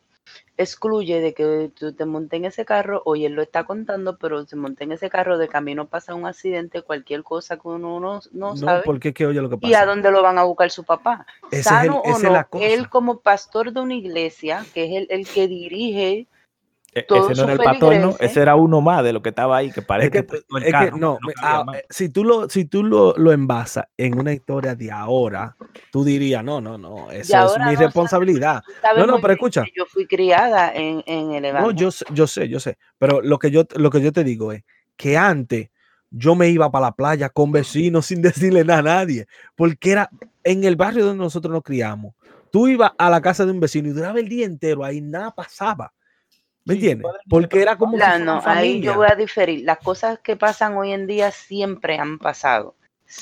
excluye de que tú te montes en ese carro, hoy él lo está contando, pero se monte en ese carro, de camino pasa un accidente, cualquier cosa que uno no, no, sabe. porque que oye lo que pasa. ¿Y a dónde lo van a buscar su papá? Sano o no, él como pastor de una iglesia, que es el, el que dirige e, ese no era el patrón, ese era uno más de lo que estaba ahí, que parece que, no, ah, si tú lo, si tú lo, lo envasas en una historia de ahora, tú dirías, no, no, no, eso es mi responsabilidad. no, no, pero escucha. Yo fui criada en, en el No, yo, yo sé, yo sé, pero lo que yo, lo que yo te digo es que antes yo me iba para la playa con vecinos sin decirle nada a nadie, porque era en el barrio donde nosotros nos criamos. Tú ibas a la casa de un vecino y duraba el día entero, ahí nada pasaba ¿Me entiendes? Porque era como. no, ahí yo voy a diferir. Las cosas que pasan hoy en día siempre han pasado.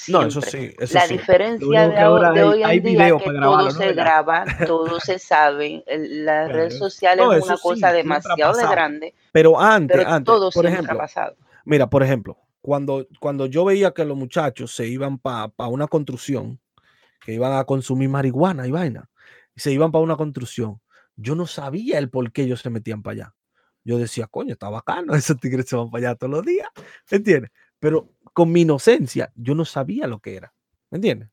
No, eso sí. la diferencia de, hoy en día es que todo se graba, todo se sabe. Las redes sociales es una cosa demasiado grande. Pero antes, antes todo por ejemplo, ha pasado. Mira, por ejemplo, cuando, cuando yo veía que los muchachos se iban para una construcción, que iban a consumir marihuana y vaina, y se iban para una construcción, yo no sabía el por qué ellos se metían para allá. Yo decía, coño, está bacano, esos tigres se van para allá todos los días, ¿me entiendes? Pero con mi inocencia, yo no sabía lo que era, ¿me entiendes?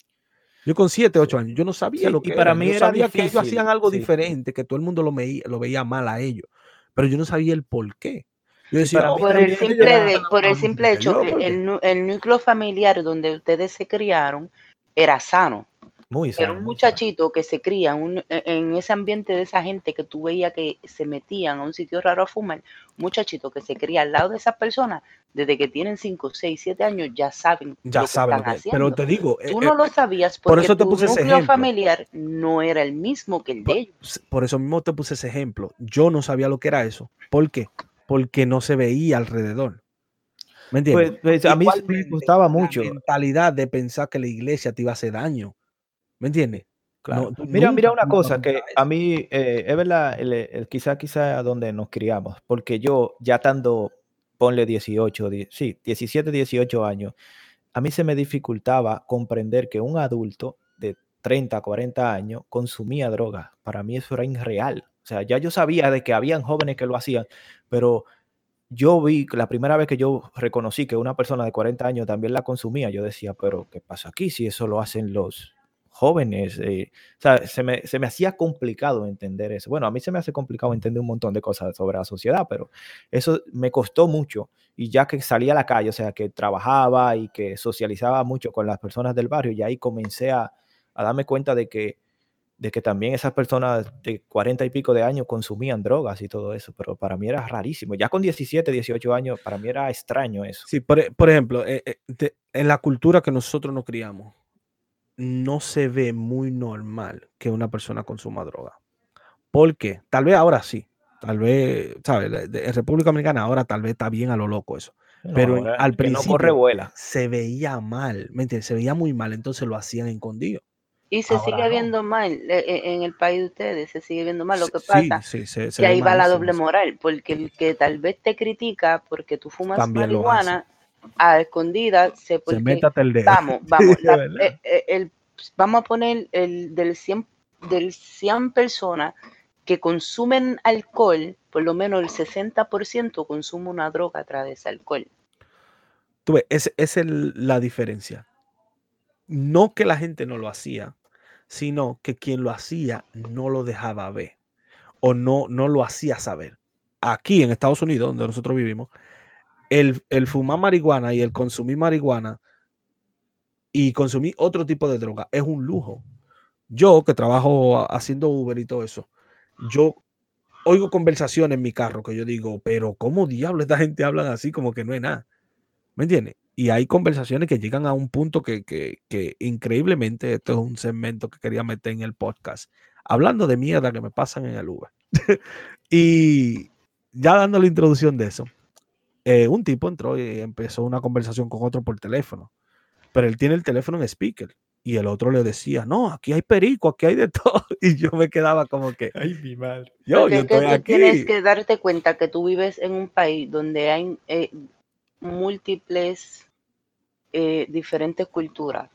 Yo con 7, 8 años, yo no sabía lo que y para Mí yo sabía que ellos hacían algo diferente, que todo el mundo lo veía, lo veía mal a ellos, pero yo no sabía el por qué. Yo decía, oh, por, el simple por el simple hecho, el, el núcleo familiar donde ustedes se criaron era sano. Era un muchachito que se cría e, en ese ambiente de esa gente que tú veías que se metían a un sitio raro a fumar. muchachito que se cría al lado de esas personas, desde que tienen 5, 6, 7 años, ya saben ya lo saben que están haciendo. Pero te digo. Tú eh, no lo sabías porque por eso te puse tu núcleo familiar no era el mismo que el de ellos. Por eso mismo te puse ese ejemplo. Yo no sabía lo que era eso. ¿Por qué? Porque no se veía alrededor. ¿Me entiendes? Pues, pues, a mí me gustaba mucho. La mentalidad de pensar que la iglesia te iba a hacer daño ¿Me entiendes? Claro. mira, mira una cosa que a mí eh, es verdad, el, quizá, quizá a donde nos criamos, porque yo ya estando, ponle 18, sí, 17, 18 años, a mí se me dificultaba comprender que un adulto de 30, 40 años consumía droga. Para mí eso era irreal. O sea, ya yo sabía de que habían jóvenes que lo hacían, pero yo vi la primera vez que yo reconocí que una persona de 40 años también la consumía, yo decía, pero ¿qué pasa aquí si eso lo hacen los jóvenes. Eh, o sea, se me, se me, hacía complicado entender eso. Bueno, a mí se me hace complicado entender un montón de cosas sobre la sociedad, pero eso me costó mucho. Y ya que salí a la calle, o sea, que trabajaba y que socializaba mucho con las personas del barrio, y ahí comencé a, a darme cuenta de que, de que también esas personas de cuarenta y pico de años consumían drogas y todo eso, pero para mí era rarísimo. Ya con 17, 18 años, para mí era extraño eso. Sí, por, por ejemplo, eh, eh, en la cultura que nosotros nos criamos, no se ve muy normal que una persona consuma droga. ¿Por qué? Tal vez ahora sí. Tal vez, ¿sabes? En República Dominicana ahora tal vez está bien a lo loco eso. Pero al principio no corre vuela. se veía mal, ¿me entiendes? Se veía muy mal, entonces lo hacían escondido. Y se sigue viendo mal eh, eh, en el país de ustedes, se sigue viendo mal. Lo que pasa sí, que ahí va la doble moral, porque el que tal vez te critica porque tú fumas marihuana, a escondida se, se métate el dedo. Vamos, vamos. Eh, eh, el, vamos a poner el del 100, del 100 personas que consumen alcohol, por lo menos el 60% consume una droga a través de ese alcohol. Tú ves, esa es la diferencia. No que la gente no lo hacía, sino que quien lo hacía no lo dejaba ver o no, no lo hacía saber. Aquí en Estados Unidos, donde nosotros vivimos, el, fumar marihuana y el consumir marihuana y consumir otro tipo de droga es un lujo. Yo que trabajo haciendo Uber y todo eso, yo oigo conversaciones en mi carro que yo digo, pero ¿cómo diablo esta gente habla así como que no es nada? ¿Me entiendes? Y hay conversaciones que llegan a un punto que, que, que, increíblemente, esto es un segmento que quería meter en el podcast. hablando de mierda que me pasan en el Uber. y ya dando la introducción de eso, eh, un tipo entró y empezó una conversación con otro por teléfono, pero él tiene el teléfono en speaker y el otro le decía, no, aquí hay perico, aquí hay de todo. Y yo me quedaba como que, ay, mi madre. Yo, yo estoy aquí. Tienes que darte cuenta que tú vives en un país donde hay eh, múltiples eh, diferentes culturas.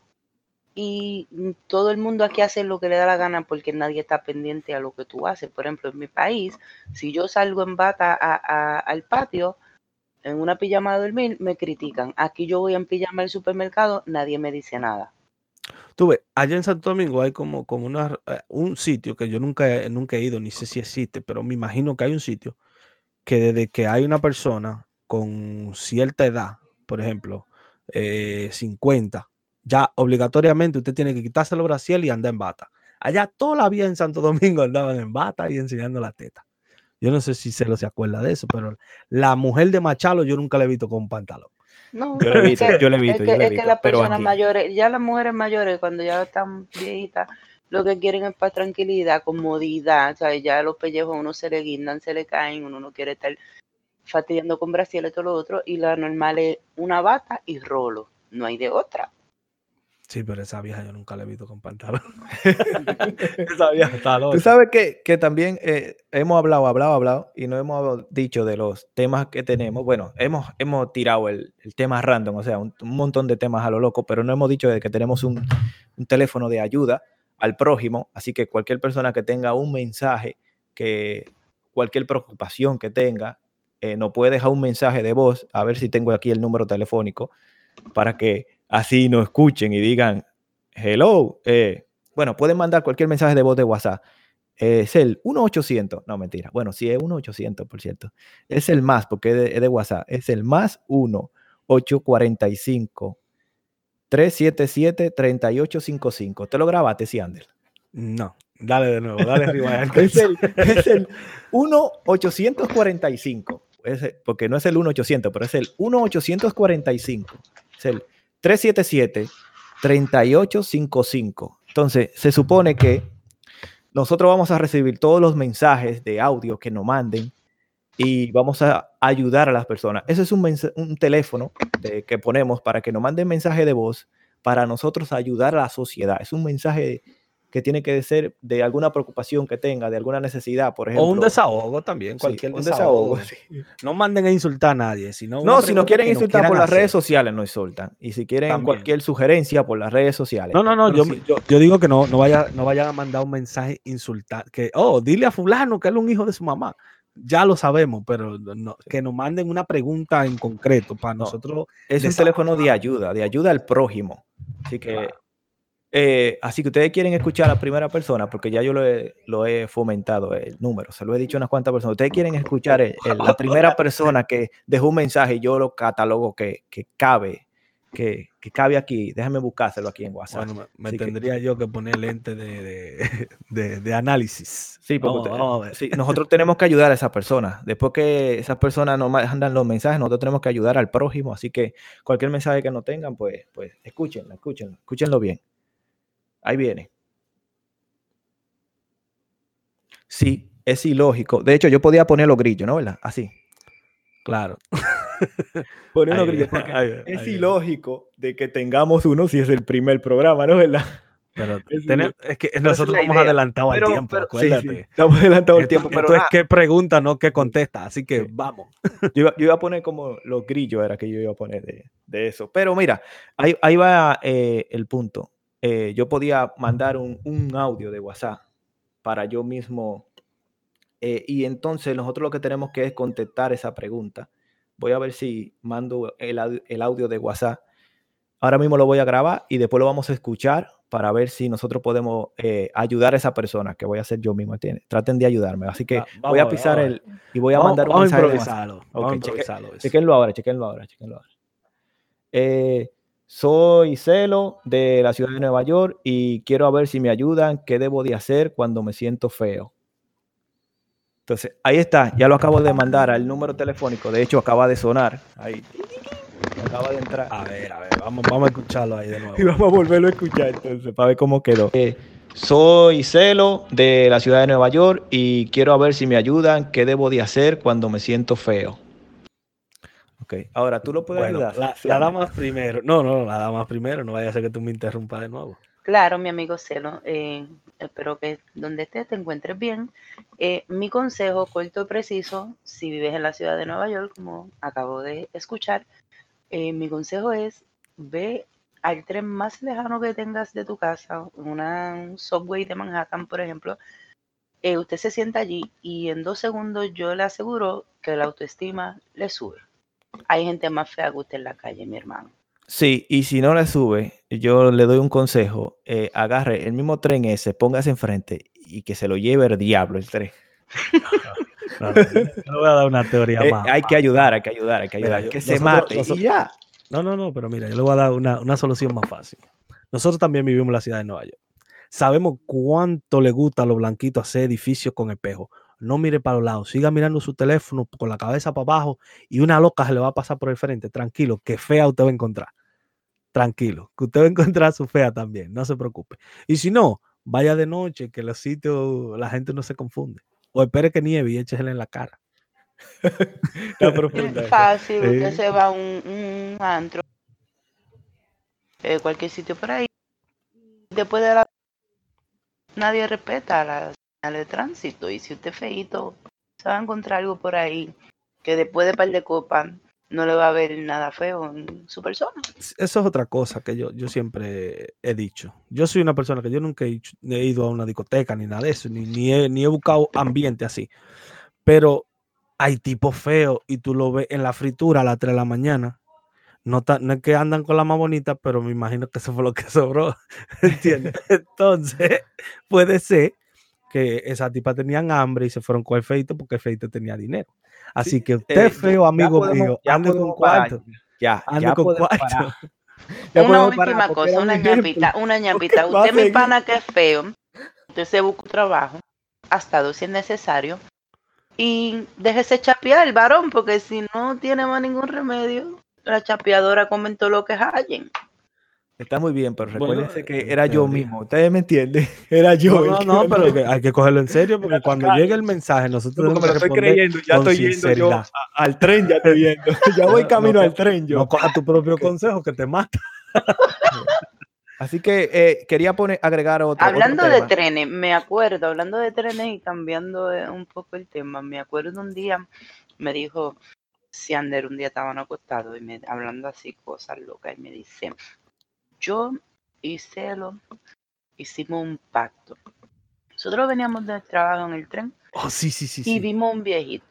Y todo el mundo aquí hace lo que le da la gana porque nadie está pendiente a lo que tú haces. Por ejemplo, en mi país, si yo salgo en bata al patio, en una pijama de dormir, me critican. Aquí yo voy en pijama al supermercado, nadie me dice nada. Tuve, allá en Santo Domingo hay como, como una, eh, un sitio que yo nunca, nunca he ido, ni sé si existe, pero me imagino que hay un sitio que desde que hay una persona con cierta edad, por ejemplo, 50, eh, ya obligatoriamente usted tiene que quitarse el brasil y andar en bata. Allá toda la vida en Santo Domingo andaban en bata y enseñando la teta. Yo no sé si se lo se acuerda de eso, pero la mujer de Machalo yo nunca la he visto con un pantalón. No, yo le he visto, yo le he visto. Es que, las personas mayores, ya las mujeres mayores, cuando ya están viejitas, lo que quieren es para tranquilidad, comodidad, o ya los pellejos uno se le guindan, se le caen, uno no quiere estar fastidiando con brasiles y todo lo otro, y la normal es una bata y rolo, no hay de otra. Sí, pero esa vieja yo nunca la he visto con pantalón. esa vieja está loca. Tú sabes que, que también eh, hemos hablado, hablado, hablado y no hemos dicho de los temas que tenemos. Bueno, hemos, hemos tirado el, el tema random, o sea, un, montón de temas a lo loco, pero no hemos dicho de que tenemos un, un teléfono de ayuda al prójimo. Así que cualquier persona que tenga un mensaje, que cualquier preocupación que tenga, eh, nos puede dejar un mensaje de voz, a ver si tengo aquí el número telefónico, para que así no escuchen y digan, hello, eh, bueno, pueden mandar cualquier mensaje de voz de WhatsApp. es el 1-800, no mentira, bueno, sí es 1-800, por cierto. Es el más, porque es de, WhatsApp, es el más 1-845. 377-3855. ¿Te lo grabaste, sí, Ander? No, dale de nuevo, dale arriba. es el, es el 1-845, porque no es el 1-800, pero es el 1-845. Es el 377-3855. Entonces, se supone que nosotros vamos a recibir todos los mensajes de audio que nos manden y vamos a ayudar a las personas. Ese es un, un teléfono que ponemos para que nos manden mensaje de voz para nosotros ayudar a la sociedad. Es un mensaje que tiene que ser de alguna preocupación que tenga, de alguna necesidad, por ejemplo. O un desahogo también, cualquier desahogo. No manden a insultar a nadie. Sino no, si no quieren insultar por las redes sociales, no insultan. Y si quieren cualquier sugerencia por las redes sociales. No, no, no, yo, yo, digo que no, no vaya, no vayan a mandar un mensaje insultar, que, oh, dile a fulano que él es un hijo de su mamá. Ya lo sabemos, pero que nos manden una pregunta en concreto para nosotros. Es un teléfono de ayuda, de ayuda al prójimo. Así que eh, así que ustedes quieren escuchar a la primera persona, porque ya yo lo he, fomentado el número, se lo he dicho a unas cuantas personas. Ustedes quieren escuchar la primera persona que dejó un mensaje y yo lo catalogo que, cabe, que, cabe aquí. Déjame buscárselo aquí en WhatsApp. Bueno, me, tendría yo que poner lente de, análisis. Sí, porque nosotros tenemos que ayudar a esas personas. Después que esas personas nos mandan los mensajes, nosotros tenemos que ayudar al prójimo. Así que cualquier mensaje que no tengan, pues, pues escúchenlo, escúchenlo, escúchenlo bien. Ahí viene. Sí, es ilógico. De hecho, yo podía poner los grillos, ¿no? ¿Verdad? Así. Claro. poner los grillos. es ilógico de que tengamos uno si es el primer programa, ¿no? ¿Verdad? Pero es, que nosotros hemos adelantado al tiempo, acuérdate. estamos adelantado al tiempo. Pero es que pregunta, no que contesta. Así que vamos. Yo iba, a poner como los grillos, era que yo iba a poner de, eso. Pero mira, ahí, ahí va eh, el punto. Eh, yo podía mandar un, audio de WhatsApp para yo mismo. Eh, y entonces nosotros lo que tenemos que es contestar esa pregunta. Voy a ver si mando el, audio de WhatsApp. Ahora mismo lo voy a grabar y después lo vamos a escuchar para ver si nosotros podemos eh, ayudar a esa persona que voy a hacer yo mismo. Traten de ayudarme. Así que voy a pisar el y voy a mandar un mensaje. chequenlo ahora, chequenlo ahora, chequenlo ahora. Eh, soy Celo de la ciudad de Nueva York y quiero ver si me ayudan qué debo de hacer cuando me siento feo. Entonces, ahí está, ya lo acabo de mandar al número telefónico, de hecho acaba de sonar. Ahí. Acaba de entrar. A ver, a ver, vamos, vamos a escucharlo ahí de nuevo. Y vamos a volverlo a escuchar entonces para ver cómo quedó. Eh, Soy Celo de la ciudad de Nueva York y quiero ver si me ayudan qué debo de hacer cuando me siento feo. Ok, ahora tú lo puedes ayudar. La, la dama primero. No, no, la dama primero. No vaya a ser que tú me interrumpas de nuevo. Claro, mi amigo Celo. Eh, espero que donde estés te encuentres bien. Eh, mi consejo corto y preciso, si vives en la ciudad de Nueva York, como acabo de escuchar, eh, mi consejo es ve al tren más lejano que tengas de tu casa, una, un subway de Manhattan, por ejemplo, eh, usted se sienta allí y en dos segundos yo le aseguro que la autoestima le sube. Hay gente más fea que usted en la calle, mi hermano. Sí, y si no le sube, yo le doy un consejo. Eh, agarre el mismo tren ese, póngase enfrente y que se lo lleve el diablo el tren. no, no, voy a dar una teoría eh, más. Hay que ayudar, hay que ayudar, hay que ayudar. que se mate y ya. No, no, no, pero mira, yo le voy a dar una, solución más fácil. Nosotros también vivimos en la ciudad de Nueva York. Sabemos cuánto le gusta a los blanquitos hacer edificios con espejo. No mire para los lados, siga mirando su teléfono con la cabeza para abajo y una loca se le va a pasar por el frente. Tranquilo, que fea usted va a encontrar. Tranquilo, que usted va a encontrar su fea también, no se preocupe. Y si no, vaya de noche, que los sitios la gente no se confunde. O espere que nieve y échesele en la cara. Es fácil, usted se va a un, antro, eh, cualquier sitio por ahí, después de la... Nadie respeta de tránsito y si usted es feito, se va a encontrar algo por ahí que después de par de copas no le va a ver nada feo en su persona. Eso es otra cosa que yo, yo siempre he dicho. Yo soy una persona que yo nunca he, ido a una discoteca ni nada de eso, ni, ni, he, ni he buscado ambiente así. Pero hay tipos feos y tú lo ves en la fritura a las 3 de la mañana. No, no es que andan con la más bonita, pero me imagino que eso fue lo que sobró. ¿Entiendes? Entonces, puede ser que esa tipa tenían hambre y se fueron con el feito porque el feito tenía dinero. Así que usted, eh, feo amigo mío, ande con cuarto. Ya, ande con cuarto. una última cosa, una ñapita, una ñapita. Usted, mi pana, que es feo, usted se busca un trabajo, hasta si es necesario, y déjese chapear el varón, porque si no tiene más ningún remedio, la chapeadora comentó lo que hallen. Está muy bien, pero recuérdense que era yo mismo. Ustedes me entienden. Era yo. No, no, no pero hay que cogerlo en serio porque cuando llegue el mensaje, nosotros tenemos que estoy creyendo, ya estoy yendo yo al tren, ya estoy yendo. Ya voy camino al tren yo. No coja tu propio consejo que te mata. Así que eh, quería poner, agregar otro. Hablando de trenes, me acuerdo, hablando de trenes y cambiando eh, un poco el tema, me acuerdo un día, me dijo, si Ander un día estaban acostados y me hablando así cosas locas y me dice, yo y Celo hicimos un pacto. Nosotros veníamos del trabajo en el tren oh, sí, sí, sí, y vimos un viejito.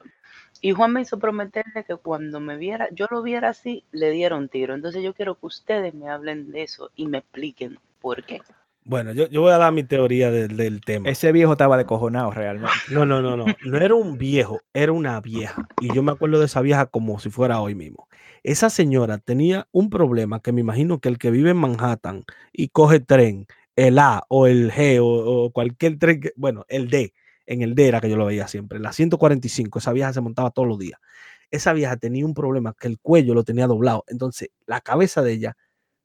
Y Juan me hizo prometerle que cuando me viera, yo lo viera así, le diera un tiro. Entonces yo quiero que ustedes me hablen de eso y me expliquen por qué. Bueno, yo, voy a dar mi teoría del, tema. Ese viejo estaba decojonado realmente. No, no, no, no. No era un viejo, era una vieja. Y yo me acuerdo de esa vieja como si fuera hoy mismo. Esa señora tenía un problema que me imagino que el que vive en Manhattan y coge tren, el A o el G o, cualquier tren, bueno, el D, en el D era que yo lo veía siempre, la 145, esa vieja se montaba todos los días. Esa vieja tenía un problema que el cuello lo tenía doblado, entonces la cabeza de ella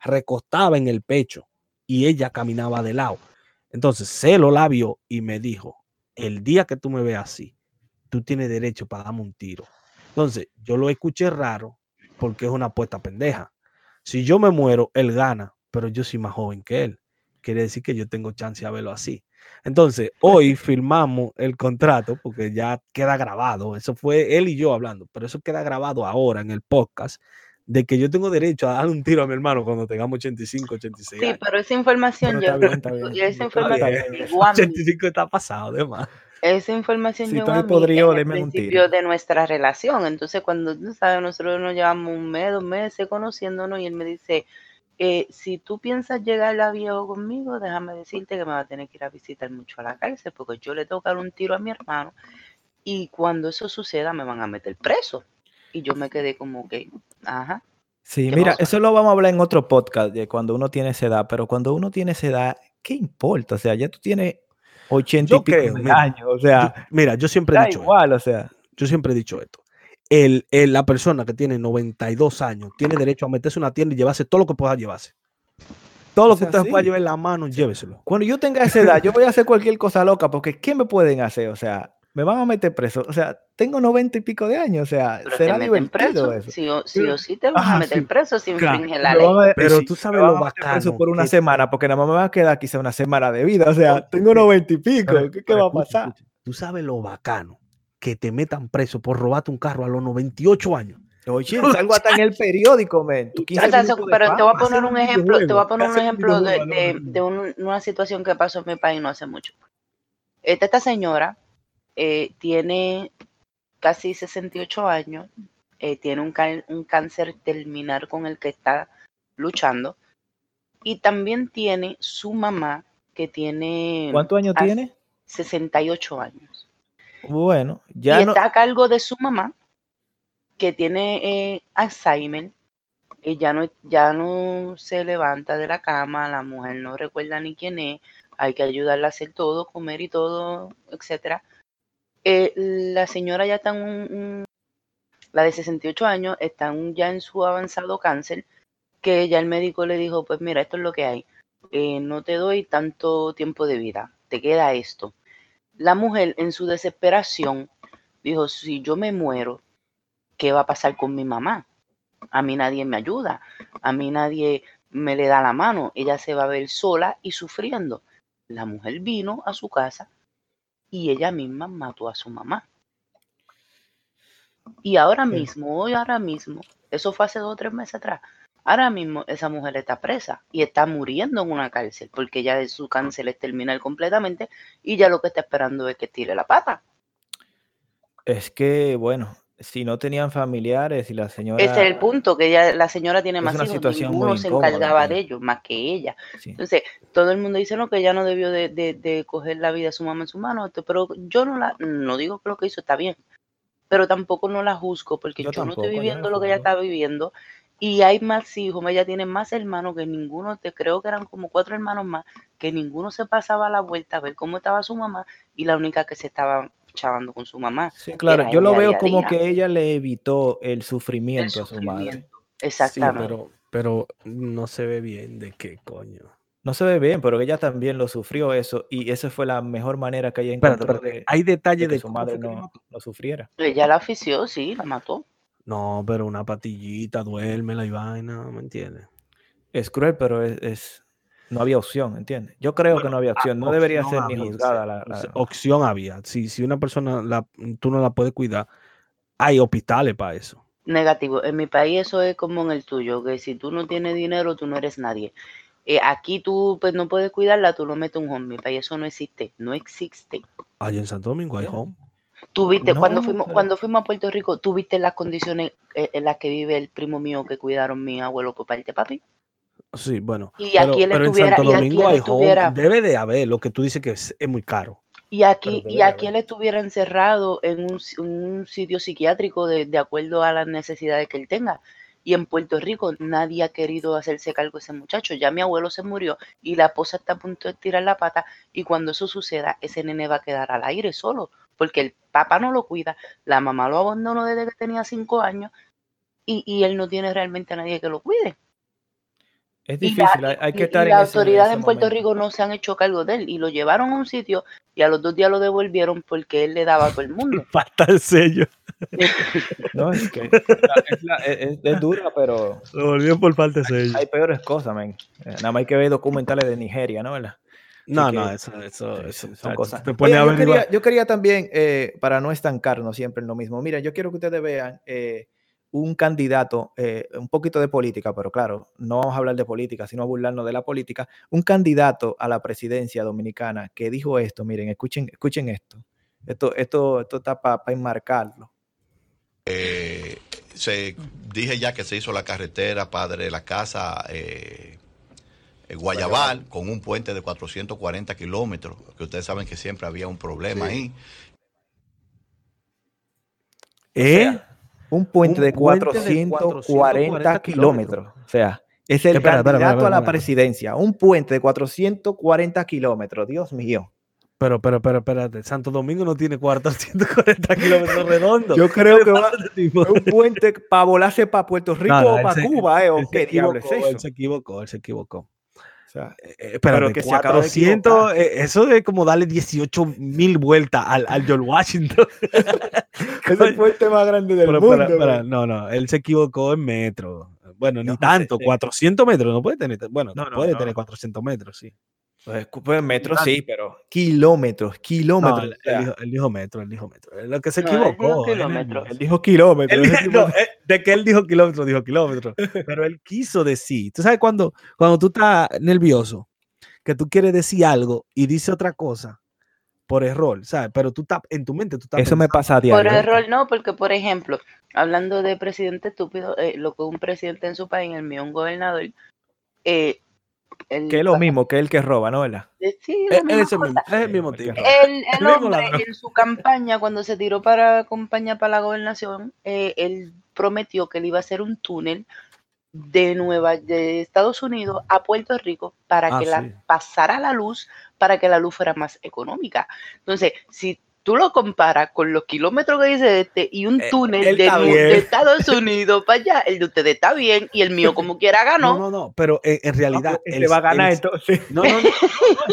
recostaba en el pecho y ella caminaba de lado. Entonces se lo la vio y me dijo, el día que tú me veas así, tú tienes derecho para darme un tiro. Entonces yo lo escuché raro porque es una apuesta pendeja. Si yo me muero, él gana, pero yo soy más joven que él. Quiere decir que yo tengo chance de verlo así. Entonces, hoy firmamos el contrato porque ya queda grabado. Eso fue él y yo hablando, pero eso queda grabado ahora en el podcast de que yo tengo derecho a dar un tiro a mi hermano cuando tengamos 85, 86 Sí, pero esa información yo, esa información 85 está pasado, además. Esa información yo llegó a mí en el principio de nuestra relación. Entonces, cuando, ¿sabes? Nosotros nos llevamos un mes, dos meses conociéndonos y él me dice, eh, si tú piensas llegar a viejo conmigo, déjame decirte que me va a tener que ir a visitar mucho a la cárcel porque yo le tengo que dar un tiro a mi hermano y cuando eso suceda me van a meter preso. Y yo me quedé como que, ajá. Sí, mira, eso lo vamos a hablar en otro podcast de cuando uno tiene esa edad, pero cuando uno tiene esa edad, ¿qué importa? O sea, ya tú tienes 80 y años, o sea, mira, yo siempre he dicho igual, o sea, yo siempre he dicho esto el, la persona que tiene 92 años tiene derecho a meterse en una tienda y llevarse todo lo que pueda llevarse. Todo lo que usted pueda llevar en la mano, lléveselo. Cuando yo tenga esa edad, yo voy a hacer cualquier cosa loca, porque ¿qué me pueden hacer? O sea, me van a meter preso. O sea, tengo noventa y pico de años. O sea, será divertido eso. Sí o, sí o sí te van a meter preso si infringe la ley. pero tú sabes lo bacano. Preso por una semana, porque nada más me va a quedar quizá una semana de vida. O sea, tengo noventa y pico. ¿Qué, qué va a pasar? Tú sabes lo bacano que te metan preso por robarte un carro a los 98 años. Oye, salgo hasta en el periódico, men. pero te voy a poner un ejemplo, te voy a poner un ejemplo de, de, una situación que pasó en mi país no hace mucho. Esta, esta señora eh, tiene casi 68 años, eh, tiene un, un cáncer terminal con el que está luchando y también tiene su mamá que tiene... ¿Cuántos años tiene? 68 años. Bueno, ya... Y está a cargo de su mamá que tiene eh, Alzheimer. Ella no, ya no se levanta de la cama, la mujer no recuerda ni quién es, hay que ayudarla a hacer todo, comer y todo, etcétera. Eh, la señora ya está en un, la de 68 años, está ya en su avanzado cáncer, que ya el médico le dijo, pues mira, esto es lo que hay, eh, no te doy tanto tiempo de vida, te queda esto. La mujer en su desesperación dijo, si yo me muero, ¿qué va a pasar con mi mamá? A mí nadie me ayuda, a mí nadie me le da la mano, ella se va a ver sola y sufriendo. La mujer vino a su casa y ella misma mató a su mamá. Y ahora mismo, hoy ahora mismo, eso fue hace dos o tres meses atrás, ahora mismo esa mujer está presa y está muriendo en una cárcel porque ya su cáncer es terminal completamente y ya lo que está esperando es que tire la pata. Es que, bueno, si no tenían familiares y la señora... Ese es el punto, que ella, la señora tiene más hijos, ninguno se encargaba de ellos, más que ella. Entonces, todo el mundo dice, no, que ella no debió de, de, coger la vida de su mamá en su mano, pero yo no la, no digo que lo que hizo está bien, pero tampoco no la juzgo, porque yo, no estoy viviendo lo que ella está viviendo, y hay más hijos, ella tiene más hermanos que ninguno, te creo que eran como cuatro hermanos más, que ninguno se pasaba la vuelta a ver cómo estaba su mamá, y la única que se estaba chavando con su mamá. Sí, claro, yo lo veo como que ella le evitó el sufrimiento, a su madre. Exactamente. pero, pero no se ve bien de qué coño. No se ve bien, pero ella también lo sufrió eso y esa fue la mejor manera que ella encontró Hay detalles de, que su madre no, no, sufriera. Ella la ofició, sí, la mató. No, pero una patillita, duerme la vaina, ¿me entiendes? Es cruel, pero es, no había opción, ¿entiendes? Yo creo que no había opción, no debería ser ni juzgada la, Opción había. Si, si una persona la, tú no la puedes cuidar, hay hospitales para eso. Negativo. En mi país eso es como en el tuyo, que si tú no tienes dinero, tú no eres nadie. Eh, aquí tú pues, no puedes cuidarla, tú lo metes en un home. En mi país eso no existe, no existe. Allá en Santo Domingo hay home. Tú viste, cuando, fuimos, cuando fuimos a Puerto Rico, ¿tú viste las condiciones eh, en las que vive el primo mío que cuidaron mi abuelo por parte de papi? Sí, bueno. Y aquí pero, él estuviera, en Santo Domingo hay debe de haber, lo que tú dices que es, muy caro. Y aquí, y aquí él estuviera encerrado en un, sitio psiquiátrico de, de, acuerdo a las necesidades que él tenga. Y en Puerto Rico nadie ha querido hacerse cargo de ese muchacho. Ya mi abuelo se murió y la esposa está a punto de tirar la pata. Y cuando eso suceda, ese nene va a quedar al aire solo. Porque el papá no lo cuida, la mamá lo abandonó desde que tenía cinco años y, y él no tiene realmente a nadie que lo cuide. Es difícil, hay, que estar y las autoridades en Puerto Rico no se han hecho cargo de él y lo llevaron a un sitio y a los dos días lo devolvieron porque él le daba a todo el mundo. Falta el sello. no, es que es, dura, pero. Lo volvieron por falta de sello. Hay, peores cosas, men. Eh, nada más hay que ver documentales de Nigeria, ¿no? No, no, eso, eso, eso, son cosas. yo, quería, yo, quería, también, eh, para no estancarnos siempre en lo mismo, mira, yo quiero que ustedes vean eh, un candidato, eh, un poquito de política, pero claro, no vamos a hablar de política, sino a burlarnos de la política, un candidato a la presidencia dominicana que dijo esto, miren, escuchen, escuchen esto, esto, esto, esto está para enmarcarlo. Eh, se, dije ya que se hizo la carretera Padre de la Casa eh, Guayabal con un puente de 440 kilómetros, que ustedes saben que siempre había un problema ahí. ¿Eh? Un puente, de, 440 kilómetros. O sea, es el candidato a la presidencia. Un puente de 440 kilómetros. Dios mío. Pero, pero, pero, espérate. Santo Domingo no tiene 440 kilómetros redondos. Yo creo que va un puente para volarse para Puerto Rico o para Cuba, ¿eh? ¿O qué diablo es eso? Él se equivocó, él se equivocó. Eh, pero que 400, eh, eso de como darle 18 mil vueltas al, al George Washington. Ese fue el tema más grande del mundo. no, no, él se equivocó en metro. Bueno, ni tanto, 400 metros, no puede tener, bueno, no, puede tener 400 metros, sí. Pues, pues metros sí, pero kilómetros, kilómetros. él, dijo, metro, él dijo metro. Lo que se equivocó. Él dijo kilómetros. Eh, de que él dijo kilómetros, dijo kilómetros. pero él quiso decir. Tú sabes cuando, cuando tú estás nervioso, que tú quieres decir algo y dice otra cosa por error, ¿sabes? Pero tú estás en tu mente, tú estás. Eso me pasa a diario. Por error, no, porque por ejemplo, hablando de presidente estúpido, eh, lo que un presidente en su país, el mío, un gobernador, eh, que es lo mismo que el que roba, ¿no? ¿verdad? Eh, sí, es, el mismo tipo. El, el hombre en su campaña, cuando se tiró para campaña para la gobernación, eh, él prometió que él iba a hacer un túnel de Nueva de Estados Unidos a Puerto Rico para ah, que la pasara la luz, para que la luz fuera más económica. Entonces, si tú lo comparas con los kilómetros que dice este y un eh, túnel de, Estados Unidos para allá, el de ustedes está bien y el mío como quiera ganó. No, no, no, pero eh, en realidad... él pues, va a ganar entonces. No, no, no,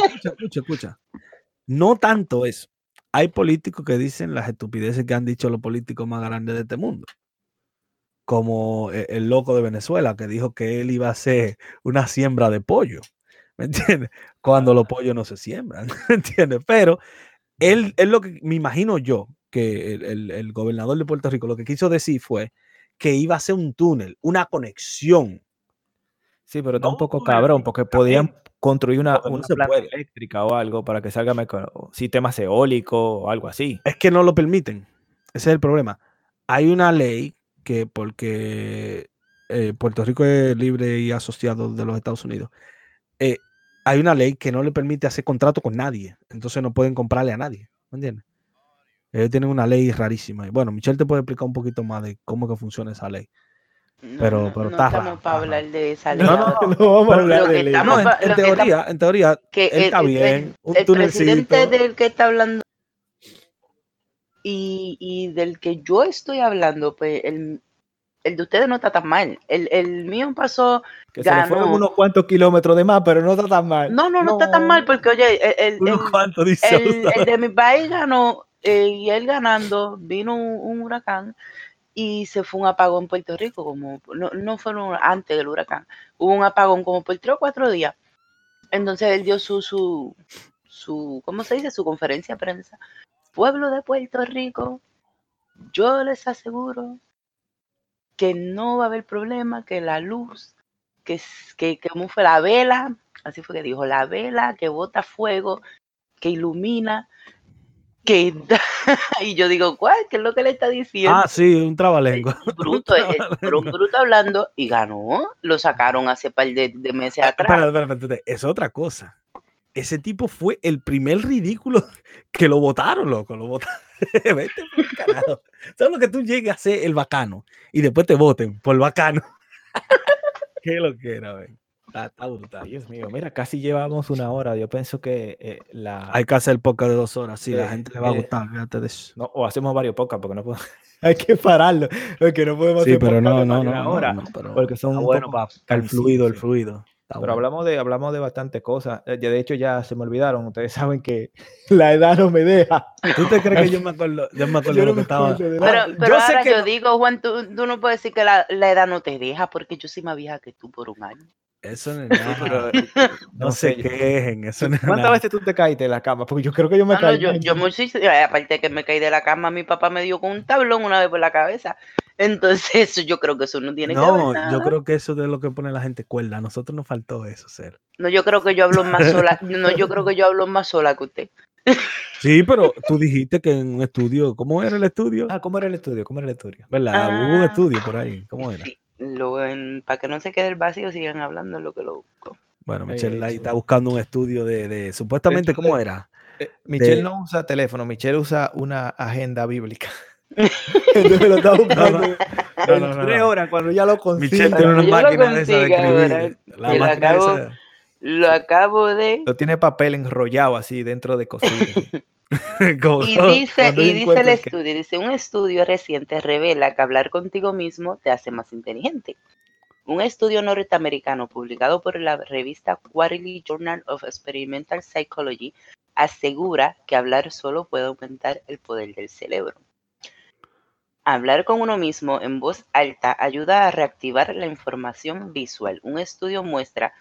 escucha, escucha, escucha. No tanto eso. Hay políticos que dicen las estupideces que han dicho los políticos más grandes de este mundo. Como eh, el loco de Venezuela que dijo que él iba a hacer una siembra de pollo. ¿Me entiendes? Cuando los pollos no se siembran. ¿Me entiendes? Pero él, es lo que me imagino yo, que el, gobernador de Puerto Rico lo que quiso decir fue que iba a ser un túnel, una conexión. Sí, pero está un poco cabrón, porque podían construir una, planta eléctrica o algo para que salga sistemas eólicos o algo así. Es que no lo permiten. Ese es el problema. Hay una ley que porque eh, Puerto Rico es libre y asociado de los Estados Unidos, eh, hay una ley que no le permite hacer contrato con nadie. Entonces no pueden comprarle a nadie. ¿Me entiendes? Ellos tienen una ley rarísima. Bueno, Michelle te puede explicar un poquito más de cómo que funciona esa ley. Pero, no, pero no estamos para hablar de esa ley. No, no, no vamos a hablar de ley. en, teoría, en teoría, que está bien. El, el presidente del que está hablando y, y del que yo estoy hablando, pues el, el de ustedes no está tan mal. El, el mío pasó. Que se le fueron unos cuantos kilómetros de más, pero no está tan mal. No, no, no, está tan mal, porque oye, el, el, de mi país ganó, eh, y él ganando, vino un, huracán y se fue un apagón en Puerto Rico, como no, no fue antes del huracán, hubo un apagón como por tres o cuatro días. Entonces él dio su, su, su, ¿cómo se dice? Su conferencia de prensa. Pueblo de Puerto Rico, yo les aseguro que no va a haber problema, que la luz, que, que, que como fue la vela, así fue que dijo, la vela que bota fuego, que ilumina, que y yo digo, ¿cuál? ¿Qué es lo que le está diciendo? Ah, sí, un trabalengua. Bruto, un bruto hablando y ganó, lo sacaron hace par de, meses ah, atrás. es otra cosa. Ese tipo fue el primer ridículo que lo votaron, loco, lo votaron. Vete por carajo. ¿Sabes lo que tú llegues a ser el bacano y después te voten por el bacano? Qué lo que era, güey. Está, brutal. Dios mío, mira, casi llevamos una hora. Yo pienso que eh, la. Hay que hacer poca de dos horas, sí, la gente le va a eh, gustar. de eso. No, o hacemos varios pocas porque no podemos. Hay que pararlo, porque no podemos sí, pero no, no, no, no, porque son bueno, el fluido, el fluido. Pero hablamos de, hablamos de bastantes cosas. Eh, de hecho, ya se me olvidaron. Ustedes saben que la edad no me deja. ¿Tú te crees que yo me acuerdo, yo me acuerdo lo que estaba? Pero, pero yo ahora yo digo, Juan, tú, no puedes decir que la, la, edad no te deja, porque yo soy más vieja que tú por un año. Eso no es nada. no, se quejen. Eso no ¿Cuántas veces tú te caíste de la cama? Porque yo creo que yo me caí. yo, yo muy, aparte de que me caí de la cama, mi papá me dio con un tablón una vez por la cabeza. Entonces, eso, yo creo que eso no tiene que ver. No, yo creo que eso es lo que pone la gente cuerda. A nosotros nos faltó eso, ser. No, yo creo que yo hablo más sola. no, yo creo que yo hablo más sola que usted. Sí, pero tú dijiste que en un estudio, ¿cómo era el estudio? Ah, ¿cómo era el estudio? ¿Cómo era el estudio? ¿Verdad? Hubo un ah, estudio por ahí. ¿Cómo era? Para que no se quede el vacío, sigan hablando de lo que lo busco. Bueno, Michelle ahí está buscando un estudio de, supuestamente, ¿cómo era? Eh, Michelle no usa teléfono, Michelle usa una agenda bíblica. Entonces lo está buscando. No, no, no, tres horas cuando ya lo consigue. Michelle tiene una máquina de esa de escribir. La lo, acabo, lo acabo de. Lo tiene papel enrollado así dentro de cocina. y dice, y dice el estudio, dice, un estudio reciente revela que hablar contigo mismo te hace más inteligente. Un estudio norteamericano publicado por la revista Quarterly Journal of Experimental Psychology asegura que hablar solo puede aumentar el poder del cerebro. Hablar con uno mismo en voz alta ayuda a reactivar la información visual. Un estudio muestra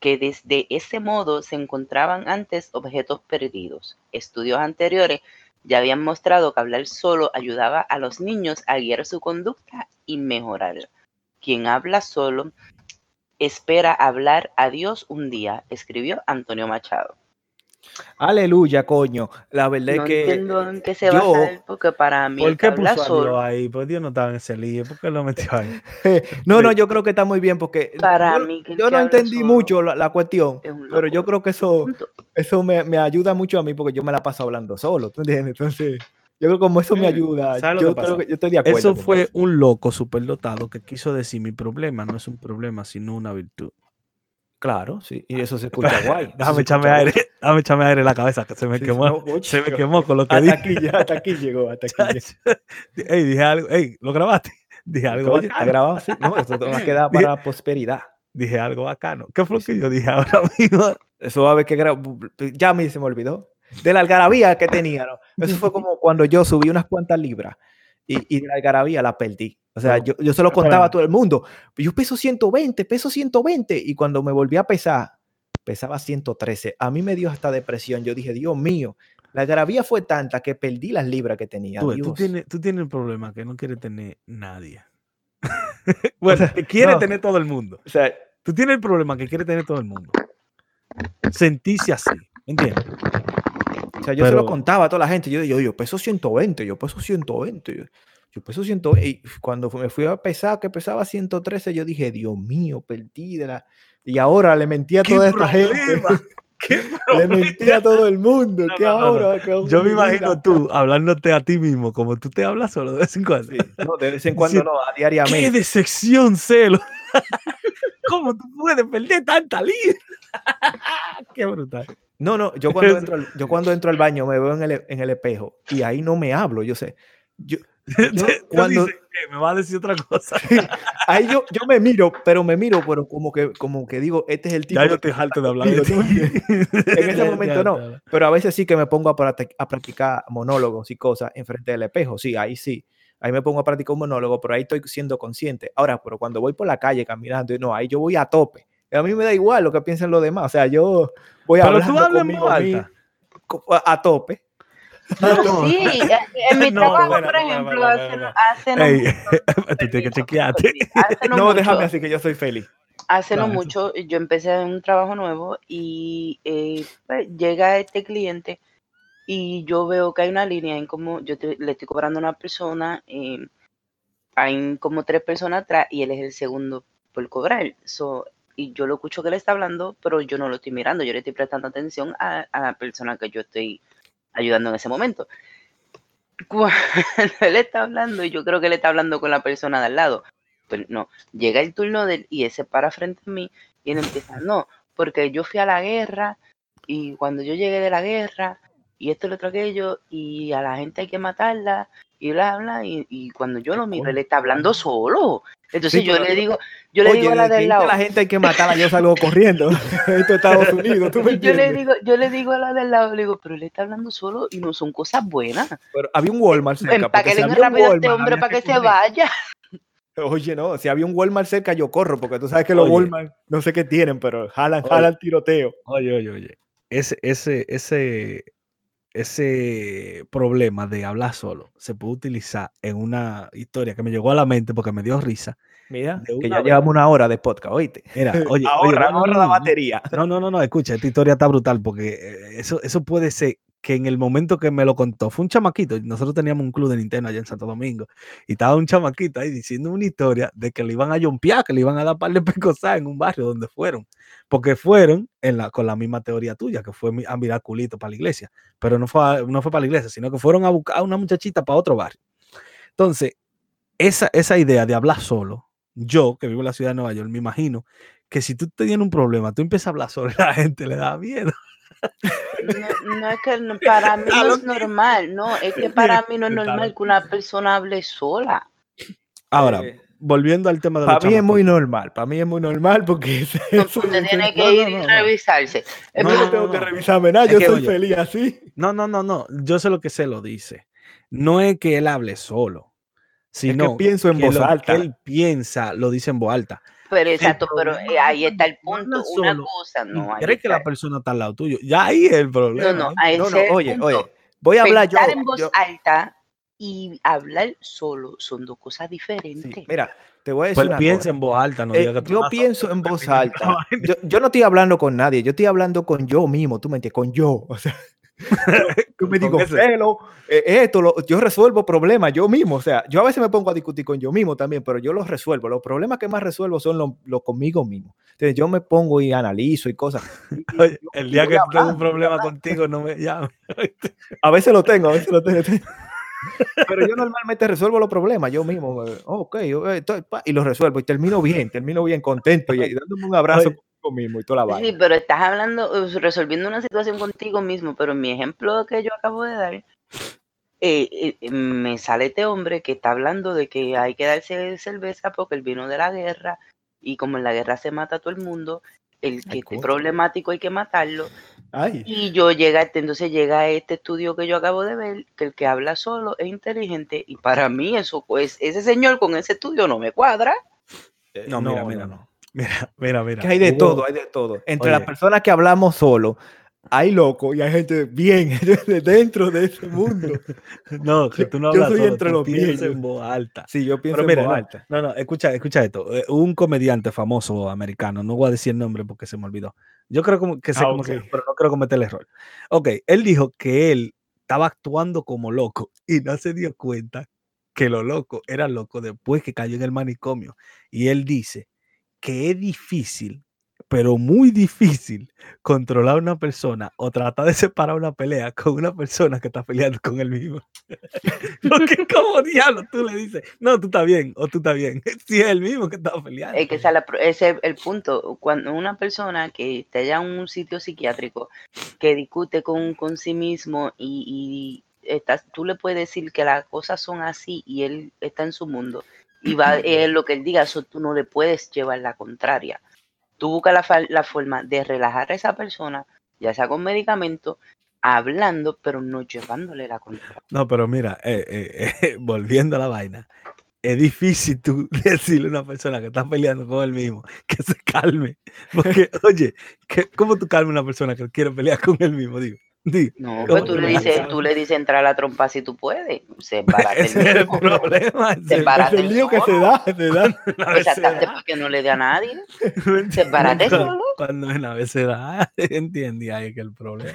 que desde ese modo se encontraban antes objetos perdidos. Estudios anteriores ya habían mostrado que hablar solo ayudaba a los niños a guiar su conducta y mejorarla. Quien habla solo espera hablar a Dios un día, escribió Antonio Machado. Aleluya, coño. La verdad es que. entiendo en qué se va a porque para mí. ¿Por qué puso solo. ahí? Pues Dios no estaba en ese lío. ¿Por qué lo metió ahí? no, no, yo creo que está muy bien porque. Para yo, mí. yo no entendí mucho la, cuestión, pero yo creo que eso, eso me, me, ayuda mucho a mí porque yo me la paso hablando solo. ¿Tú entiendes? Entonces. Yo creo que como eso me ayuda, yo, creo que yo estoy de acuerdo. Eso fue un loco superdotado que quiso decir mi problema no es un problema, sino una virtud. Claro, sí, y eso se escucha guay. déjame echarme aire, déjame echarme aire en la cabeza, que se me quemó, se me quemó con lo que hasta dije. Aquí, hasta aquí llegó, hasta aquí Ey, dije algo, ey, ¿lo grabaste? Dije algo Oye, ¿Está grabado? Sí, no, esto va a quedar para la prosperidad. Dije algo bacano. ¿Qué fue lo que yo dije ahora mismo? Eso va a ver que ya a mí se me olvidó. De la algarabía que tenía, ¿no? Eso fue como cuando yo subí unas cuantas libras y, y de la algarabía la perdí. O sea, yo, yo se lo contaba a todo el mundo. Yo peso 120, peso 120. Y cuando me volví a pesar, pesaba 113. A mí me dio hasta depresión. Yo dije, Dios mío, la gravía fue tanta que perdí las libras que tenía. Tú, tú, tienes, tú tienes un problema que no quiere tener nadie. bueno, que quiere tener todo el mundo. O sea, tú tienes el problema que quiere tener todo el mundo. Sentirse así, ¿entiendes? O sea, yo se lo contaba a toda la gente. Yo, yo, yo peso 120, yo peso 120. Yo peso 120. Y cuando me fui a pesar, que pesaba 113, yo dije, Dios mío, perdí de la. Y ahora le mentí a toda esta gente. le mentí a todo el mundo. ¿Qué ahora? yo me imagino tú hablándote a ti mismo, como tú te hablas solo de vez en cuando. no, de vez en cuando no, diariamente. ¡Qué decepción, celo! ¿Cómo tú puedes perder tanta libra? ¡Qué brutal! No, no, yo cuando, entro al, yo cuando entro al baño me veo en el, en el espejo y ahí no me hablo, yo sé. Yo, cuando me va a decir otra cosa. Ahí yo, yo me miro, pero me miro, pero como que, como que digo, este es el tipo. Ya yo te jalto de hablar. en ese momento no, pero a veces sí que me pongo a, a practicar monólogos y cosas enfrente del espejo. Sí, ahí sí. Ahí me pongo a practicar un monólogo, pero ahí estoy siendo consciente. Ahora, pero cuando voy por la calle caminando, no, ahí yo voy a tope. A mí me da igual lo que piensen los demás. O sea, yo voy a pero tú alta. a tope. Sí, en mi trabajo, por ejemplo, hace, no Tú tienes que chequearte. no, déjame así que yo soy feliz. Hace no mucho, yo empecé un trabajo nuevo y eh, pues, llega este cliente y yo veo que hay una línea en como yo le estoy cobrando a una persona, eh, hay como tres personas atrás y él es el segundo por cobrar. So, y yo lo escucho que le está hablando, pero yo no lo estoy mirando, yo le estoy prestando atención a, a la persona que yo estoy ayudando en ese momento. Cuando él está hablando, y yo creo que él está hablando con la persona de al lado, pues no, llega el turno de él y ese para frente a mí y él empieza, no, porque yo fui a la guerra y cuando yo llegué de la guerra y esto, lo otro, aquello, y a la gente hay que matarla y bla, bla, y, y cuando yo lo miro, él está hablando solo. Entonces yo le digo, yo le digo a la del lado. La gente hay que matarla, yo salgo corriendo. Esto es Estados Unidos, ¿tú me yo le digo, yo le digo a la del lado, le digo, pero él está hablando solo y no son cosas buenas. Pero había un Walmart cerca. Para que le rápido a este hombre para que, se vaya. Oye, no, si había un Walmart cerca, yo corro, porque tú sabes que los Walmart no sé qué tienen, pero jalan, jalan tiroteo. Oye, oye, oye. Ese, ese, ese, ese problema de hablar solo se puede utilizar en una historia que me llegó a la mente porque me dio risa. Mira, que ya llevamos una hora de podcast, oíste. Mira, oye, ahorra, la batería. No, no, no, no, escucha, esta historia está brutal porque eh, eso, eso puede ser que en el momento que me lo contó, fue un chamaquito, nosotros teníamos un club de Nintendo allá en Santo Domingo, y estaba un chamaquito ahí diciendo una historia de que le iban a jompear, que le iban a dar par de pecosas en un barrio donde fueron, porque fueron en la, con la misma teoría tuya, que fue a mirar culito para la iglesia, pero no fue, no fue para la iglesia, sino que fueron a buscar a una muchachita para otro barrio. Entonces, esa, esa idea de hablar solo, yo que vivo en la ciudad de Nueva York, me imagino que si tú tienes un problema, tú empiezas a hablar sobre la gente, le da miedo. No, es que para mí no es normal, no, es que para mí no es normal que una persona hable sola. Ahora, volviendo al tema de Para mí es muy normal, para mí es muy normal porque... usted tiene que ir y revisarse. No, no, tengo que revisarme nada, yo soy feliz así. No, no, no, no, yo sé lo que se lo dice. No es que él hable solo, sino es que pienso en voz alta. él piensa, lo dice en voz alta. Pero exacto, pero eh, ahí está el punto. Una cosa, no. ¿Crees que la persona está al lado tuyo? Ya ahí es el problema. No, no, ahí no, no, oye, oye. Voy a hablar yo. en voz alta y hablar solo son dos cosas diferentes. mira, te voy a decir. Pues piensa en voz alta, no eh, Yo pienso en voz alta. Yo, yo, no estoy hablando con nadie, yo estoy hablando con yo mismo, tú me entiendes, con yo. O sea, yo me digo, celo, eh, esto, lo, yo resuelvo problemas yo mismo. O sea, yo a veces me pongo a discutir con yo mismo también, pero yo los resuelvo. Los problemas que más resuelvo son los lo conmigo mismo. Entonces yo me pongo y analizo y cosas. el día que tengo un problema contigo, no me llames. a veces lo tengo, a veces lo tengo. Pero yo normalmente resuelvo los problemas yo mismo. Ok, y los resuelvo y termino bien, termino bien contento y, dándome un abrazo mismo y toda la Sí, pero estás hablando, resolviendo una situación contigo mismo, pero en mi ejemplo que yo acabo de dar, eh, eh, me sale este hombre que está hablando de que hay que darse cerveza porque el vino de la guerra y como en la guerra se mata a todo el mundo, el que esté problemático hay que matarlo. Y yo llega, este, entonces llega a este estudio que yo acabo de ver, que el que habla solo es inteligente y para mí eso, pues ese señor con ese estudio no me cuadra. no, mira, mira, no. Mira, mira, mira. Que hay de todo, hay de todo. Entre las personas que hablamos solo, hay locos y hay gente bien dentro de ese mundo. No, que tú no hablas Yo soy entre los bien. en voz alta. Sí, yo pienso en voz alta. No, no, escucha, escucha esto. Eh, un comediante famoso americano, no voy a decir el nombre porque se me olvidó. Yo creo que sé ah, cómo se pero no creo cometer el error. Ok, él dijo que él estaba actuando como loco y no se dio cuenta que lo loco era loco después que cayó en el manicomio. Y él dice que es difícil, pero muy difícil controlar a una persona o tratar de separar una pelea con una persona que está peleando con él mismo. Porque como diablo tú le dices, no, tú estás bien o tú estás bien. Si es el mismo que está peleando. Es ese es el punto. Cuando una persona que está ya en un sitio psiquiátrico, que discute con, con sí mismo y, y tú le puedes decir que las cosas son así y él está en su mundo y va eh, lo que él diga, eso tú no le puedes llevar la contraria. Tú buscas la, la forma de relajar a esa persona, ya sea con medicamento, hablando, pero no llevándole la contraria. No, pero mira, eh, eh, volviendo a la vaina, es difícil tú decirle a una persona que está peleando con él mismo que se calme. Porque, oye, ¿cómo tú calmas a una persona que quiere pelear con él mismo? Digo. No, pues tú le dices, tú le dices entrar a la trompa si tú puedes. Se es el problema. Se es el lío que se da, se da. Exactamente, porque no le da a nadie. Sepárate solo. Cuando se da, entiende ahí que el problema.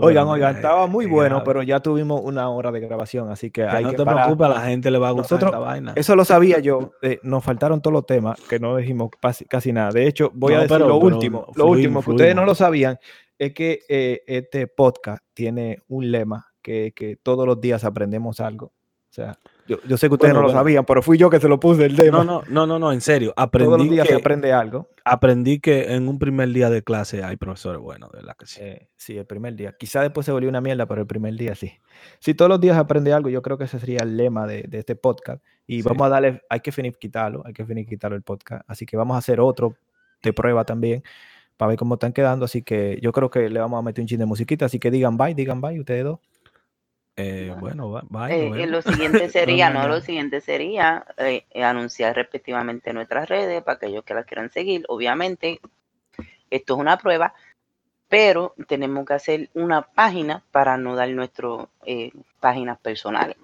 Oigan, oigan, estaba muy bueno, pero ya tuvimos una hora de grabación, así que, hay no que te preocupes, a la gente le va a gustar esta vaina. Eso lo sabía yo, eh, nos faltaron todos los temas, que no dijimos casi, nada. De hecho, voy a decir lo último, lo último, que ustedes no lo sabían, es que eh, este podcast tiene un lema que, que, todos los días aprendemos algo. O sea, yo, yo sé que ustedes no lo sabían, pero fui yo que se lo puse el tema. No, no, no, no, en serio. Aprendí todos los días se aprende algo. Aprendí que en un primer día de clase hay profesores buenos, de la que sí. Eh, sí, el primer día. Quizá después se volvió una mierda, pero el primer día sí. Si todos los días aprende algo, yo creo que ese sería el lema de, de este podcast. Y vamos a darle, hay que quitarlo, hay que quitarlo el podcast. Así que vamos a hacer otro de prueba también para ver cómo están quedando. Así que yo creo que le vamos a meter un chin de musiquita. Así que digan bye, digan bye ustedes dos. Eh, bueno, bye. Eh, lo siguiente sería, no, lo siguiente sería eh, anunciar respectivamente nuestras redes para aquellos que las quieran seguir. Obviamente, esto es una prueba, pero tenemos que hacer una página para no dar nuestras páginas personales.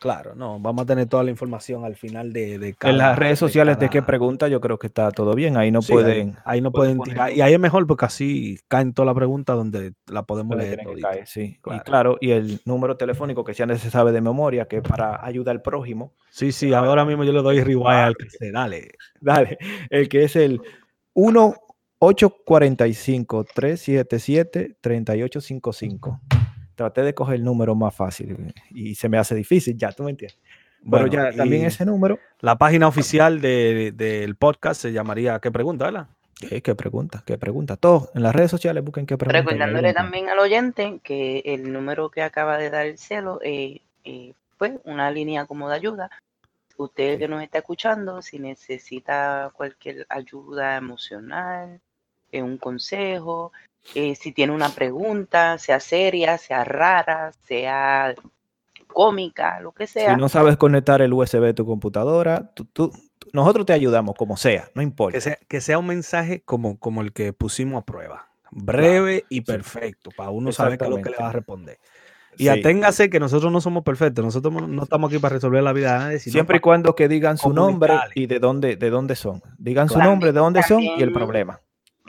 Claro, no, vamos a tener toda la información al final de, de cada, En las redes sociales de, qué pregunta, yo creo que está todo bien. Ahí no pueden. Ahí, no pueden, tirar. Y ahí es mejor porque así caen todas las preguntas donde la podemos leer. sí, claro. Y claro, y el número telefónico que ya no se sabe de memoria, que es para ayudar al prójimo. Sí, sí, ahora mismo yo le doy rewind al que se, dale. Dale, el que es el 1 845 377 3855 traté de coger el número más fácil y se me hace difícil, ya, tú me entiendes. Pero ya también ese número. La página oficial del podcast se llamaría ¿Qué pregunta, verdad? ¿Qué, pregunta? ¿Qué pregunta? Todos en las redes sociales busquen qué pregunta. Recordándole también al oyente que el número que acaba de dar el cielo eh, eh, pues una línea como de ayuda. usted que nos está escuchando, si necesita cualquier ayuda emocional, eh, un consejo, eh, si tiene una pregunta, sea seria, sea rara, sea cómica, lo que sea. Si no sabes conectar el USB de tu computadora, tú, nosotros te ayudamos como sea, no importa. Que sea, un mensaje como, como el que pusimos a prueba, breve y perfecto, para uno saber qué es lo que le va a responder. Y aténgase que nosotros no somos perfectos, nosotros no estamos aquí para resolver la vida de nadie. Siempre y cuando que digan su nombre y de dónde, de dónde son. Digan su nombre, de dónde son y el problema.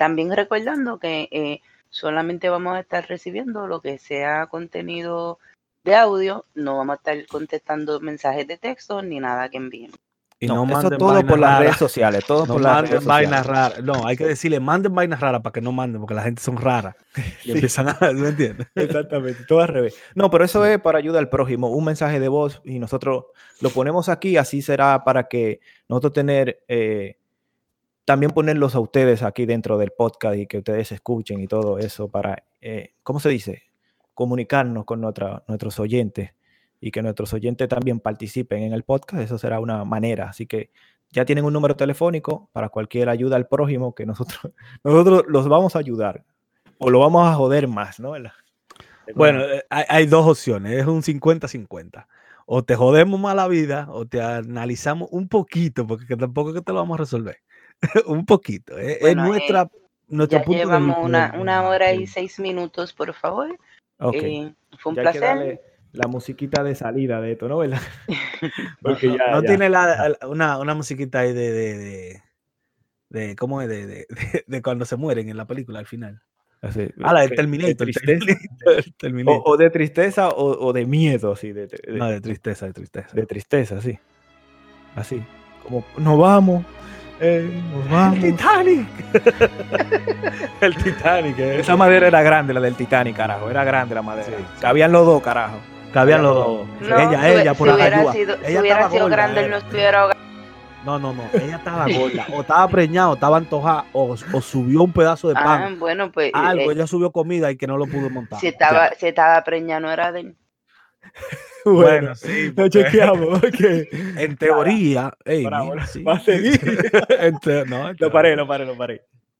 También recordando que eh, solamente vamos a estar recibiendo lo que sea contenido de audio, no vamos a estar contestando mensajes de texto ni nada que envíen. Y no, eso todo por las redes sociales, todo por las redes vainas raras. No, hay que decirle, manden vainas raras para que no manden, porque la gente son raras. Y empiezan a, ¿me entiendes? Exactamente, todo al revés. No, pero eso es para ayuda al prójimo, un mensaje de voz y nosotros lo ponemos aquí, así será para que nosotros tener, eh, también ponerlos a ustedes aquí dentro del podcast y que ustedes escuchen y todo eso para, eh, ¿cómo se dice? Comunicarnos con nuestros oyentes y que nuestros oyentes también participen en el podcast, eso será una manera. Así que ya tienen un número telefónico para cualquier ayuda al prójimo que nosotros, nosotros los vamos a ayudar o lo vamos a joder más, ¿no? Bueno, eh, hay, dos opciones, es un 50-50. O te jodemos más la vida o te analizamos un poquito, porque tampoco es que te lo vamos a resolver. un poquito. ¿eh? es nuestra, eh, nuestro punto llevamos una, una, hora y seis minutos, por favor. Okay. fue un placer la musiquita de salida de esto, ¿no? Porque ya, no tiene la, una, una, musiquita ahí de, de, de, ¿cómo es? De, de, cuando se mueren en la película al final. Así, ah, la de Terminator. O, de tristeza o, o de miedo, así. De, no, de tristeza, de tristeza. De tristeza, sí. Así. Como, nos vamos. Eh, nos vamos. El Titanic. el Titanic. Eh. Esa madera era grande, la del Titanic, carajo. Era grande la madera. Cabían los dos, carajo. Cabían los dos. ella, ella, por si hubiera sido, ella si hubiera sido grande, no estuviera ahogado. No, no, no. Ella estaba gorda. O estaba preñada, o estaba antojada, o, o, subió un pedazo de pan. Ah, bueno, pues. Algo, eh, ella subió comida y que no lo pudo montar. Si estaba, si estaba preñada, no era de bueno, sí. Lo pues. chequeamos. Okay. En teoría. Ey, mira, sí. Va a seguir. no, lo paré, lo paré, lo paré.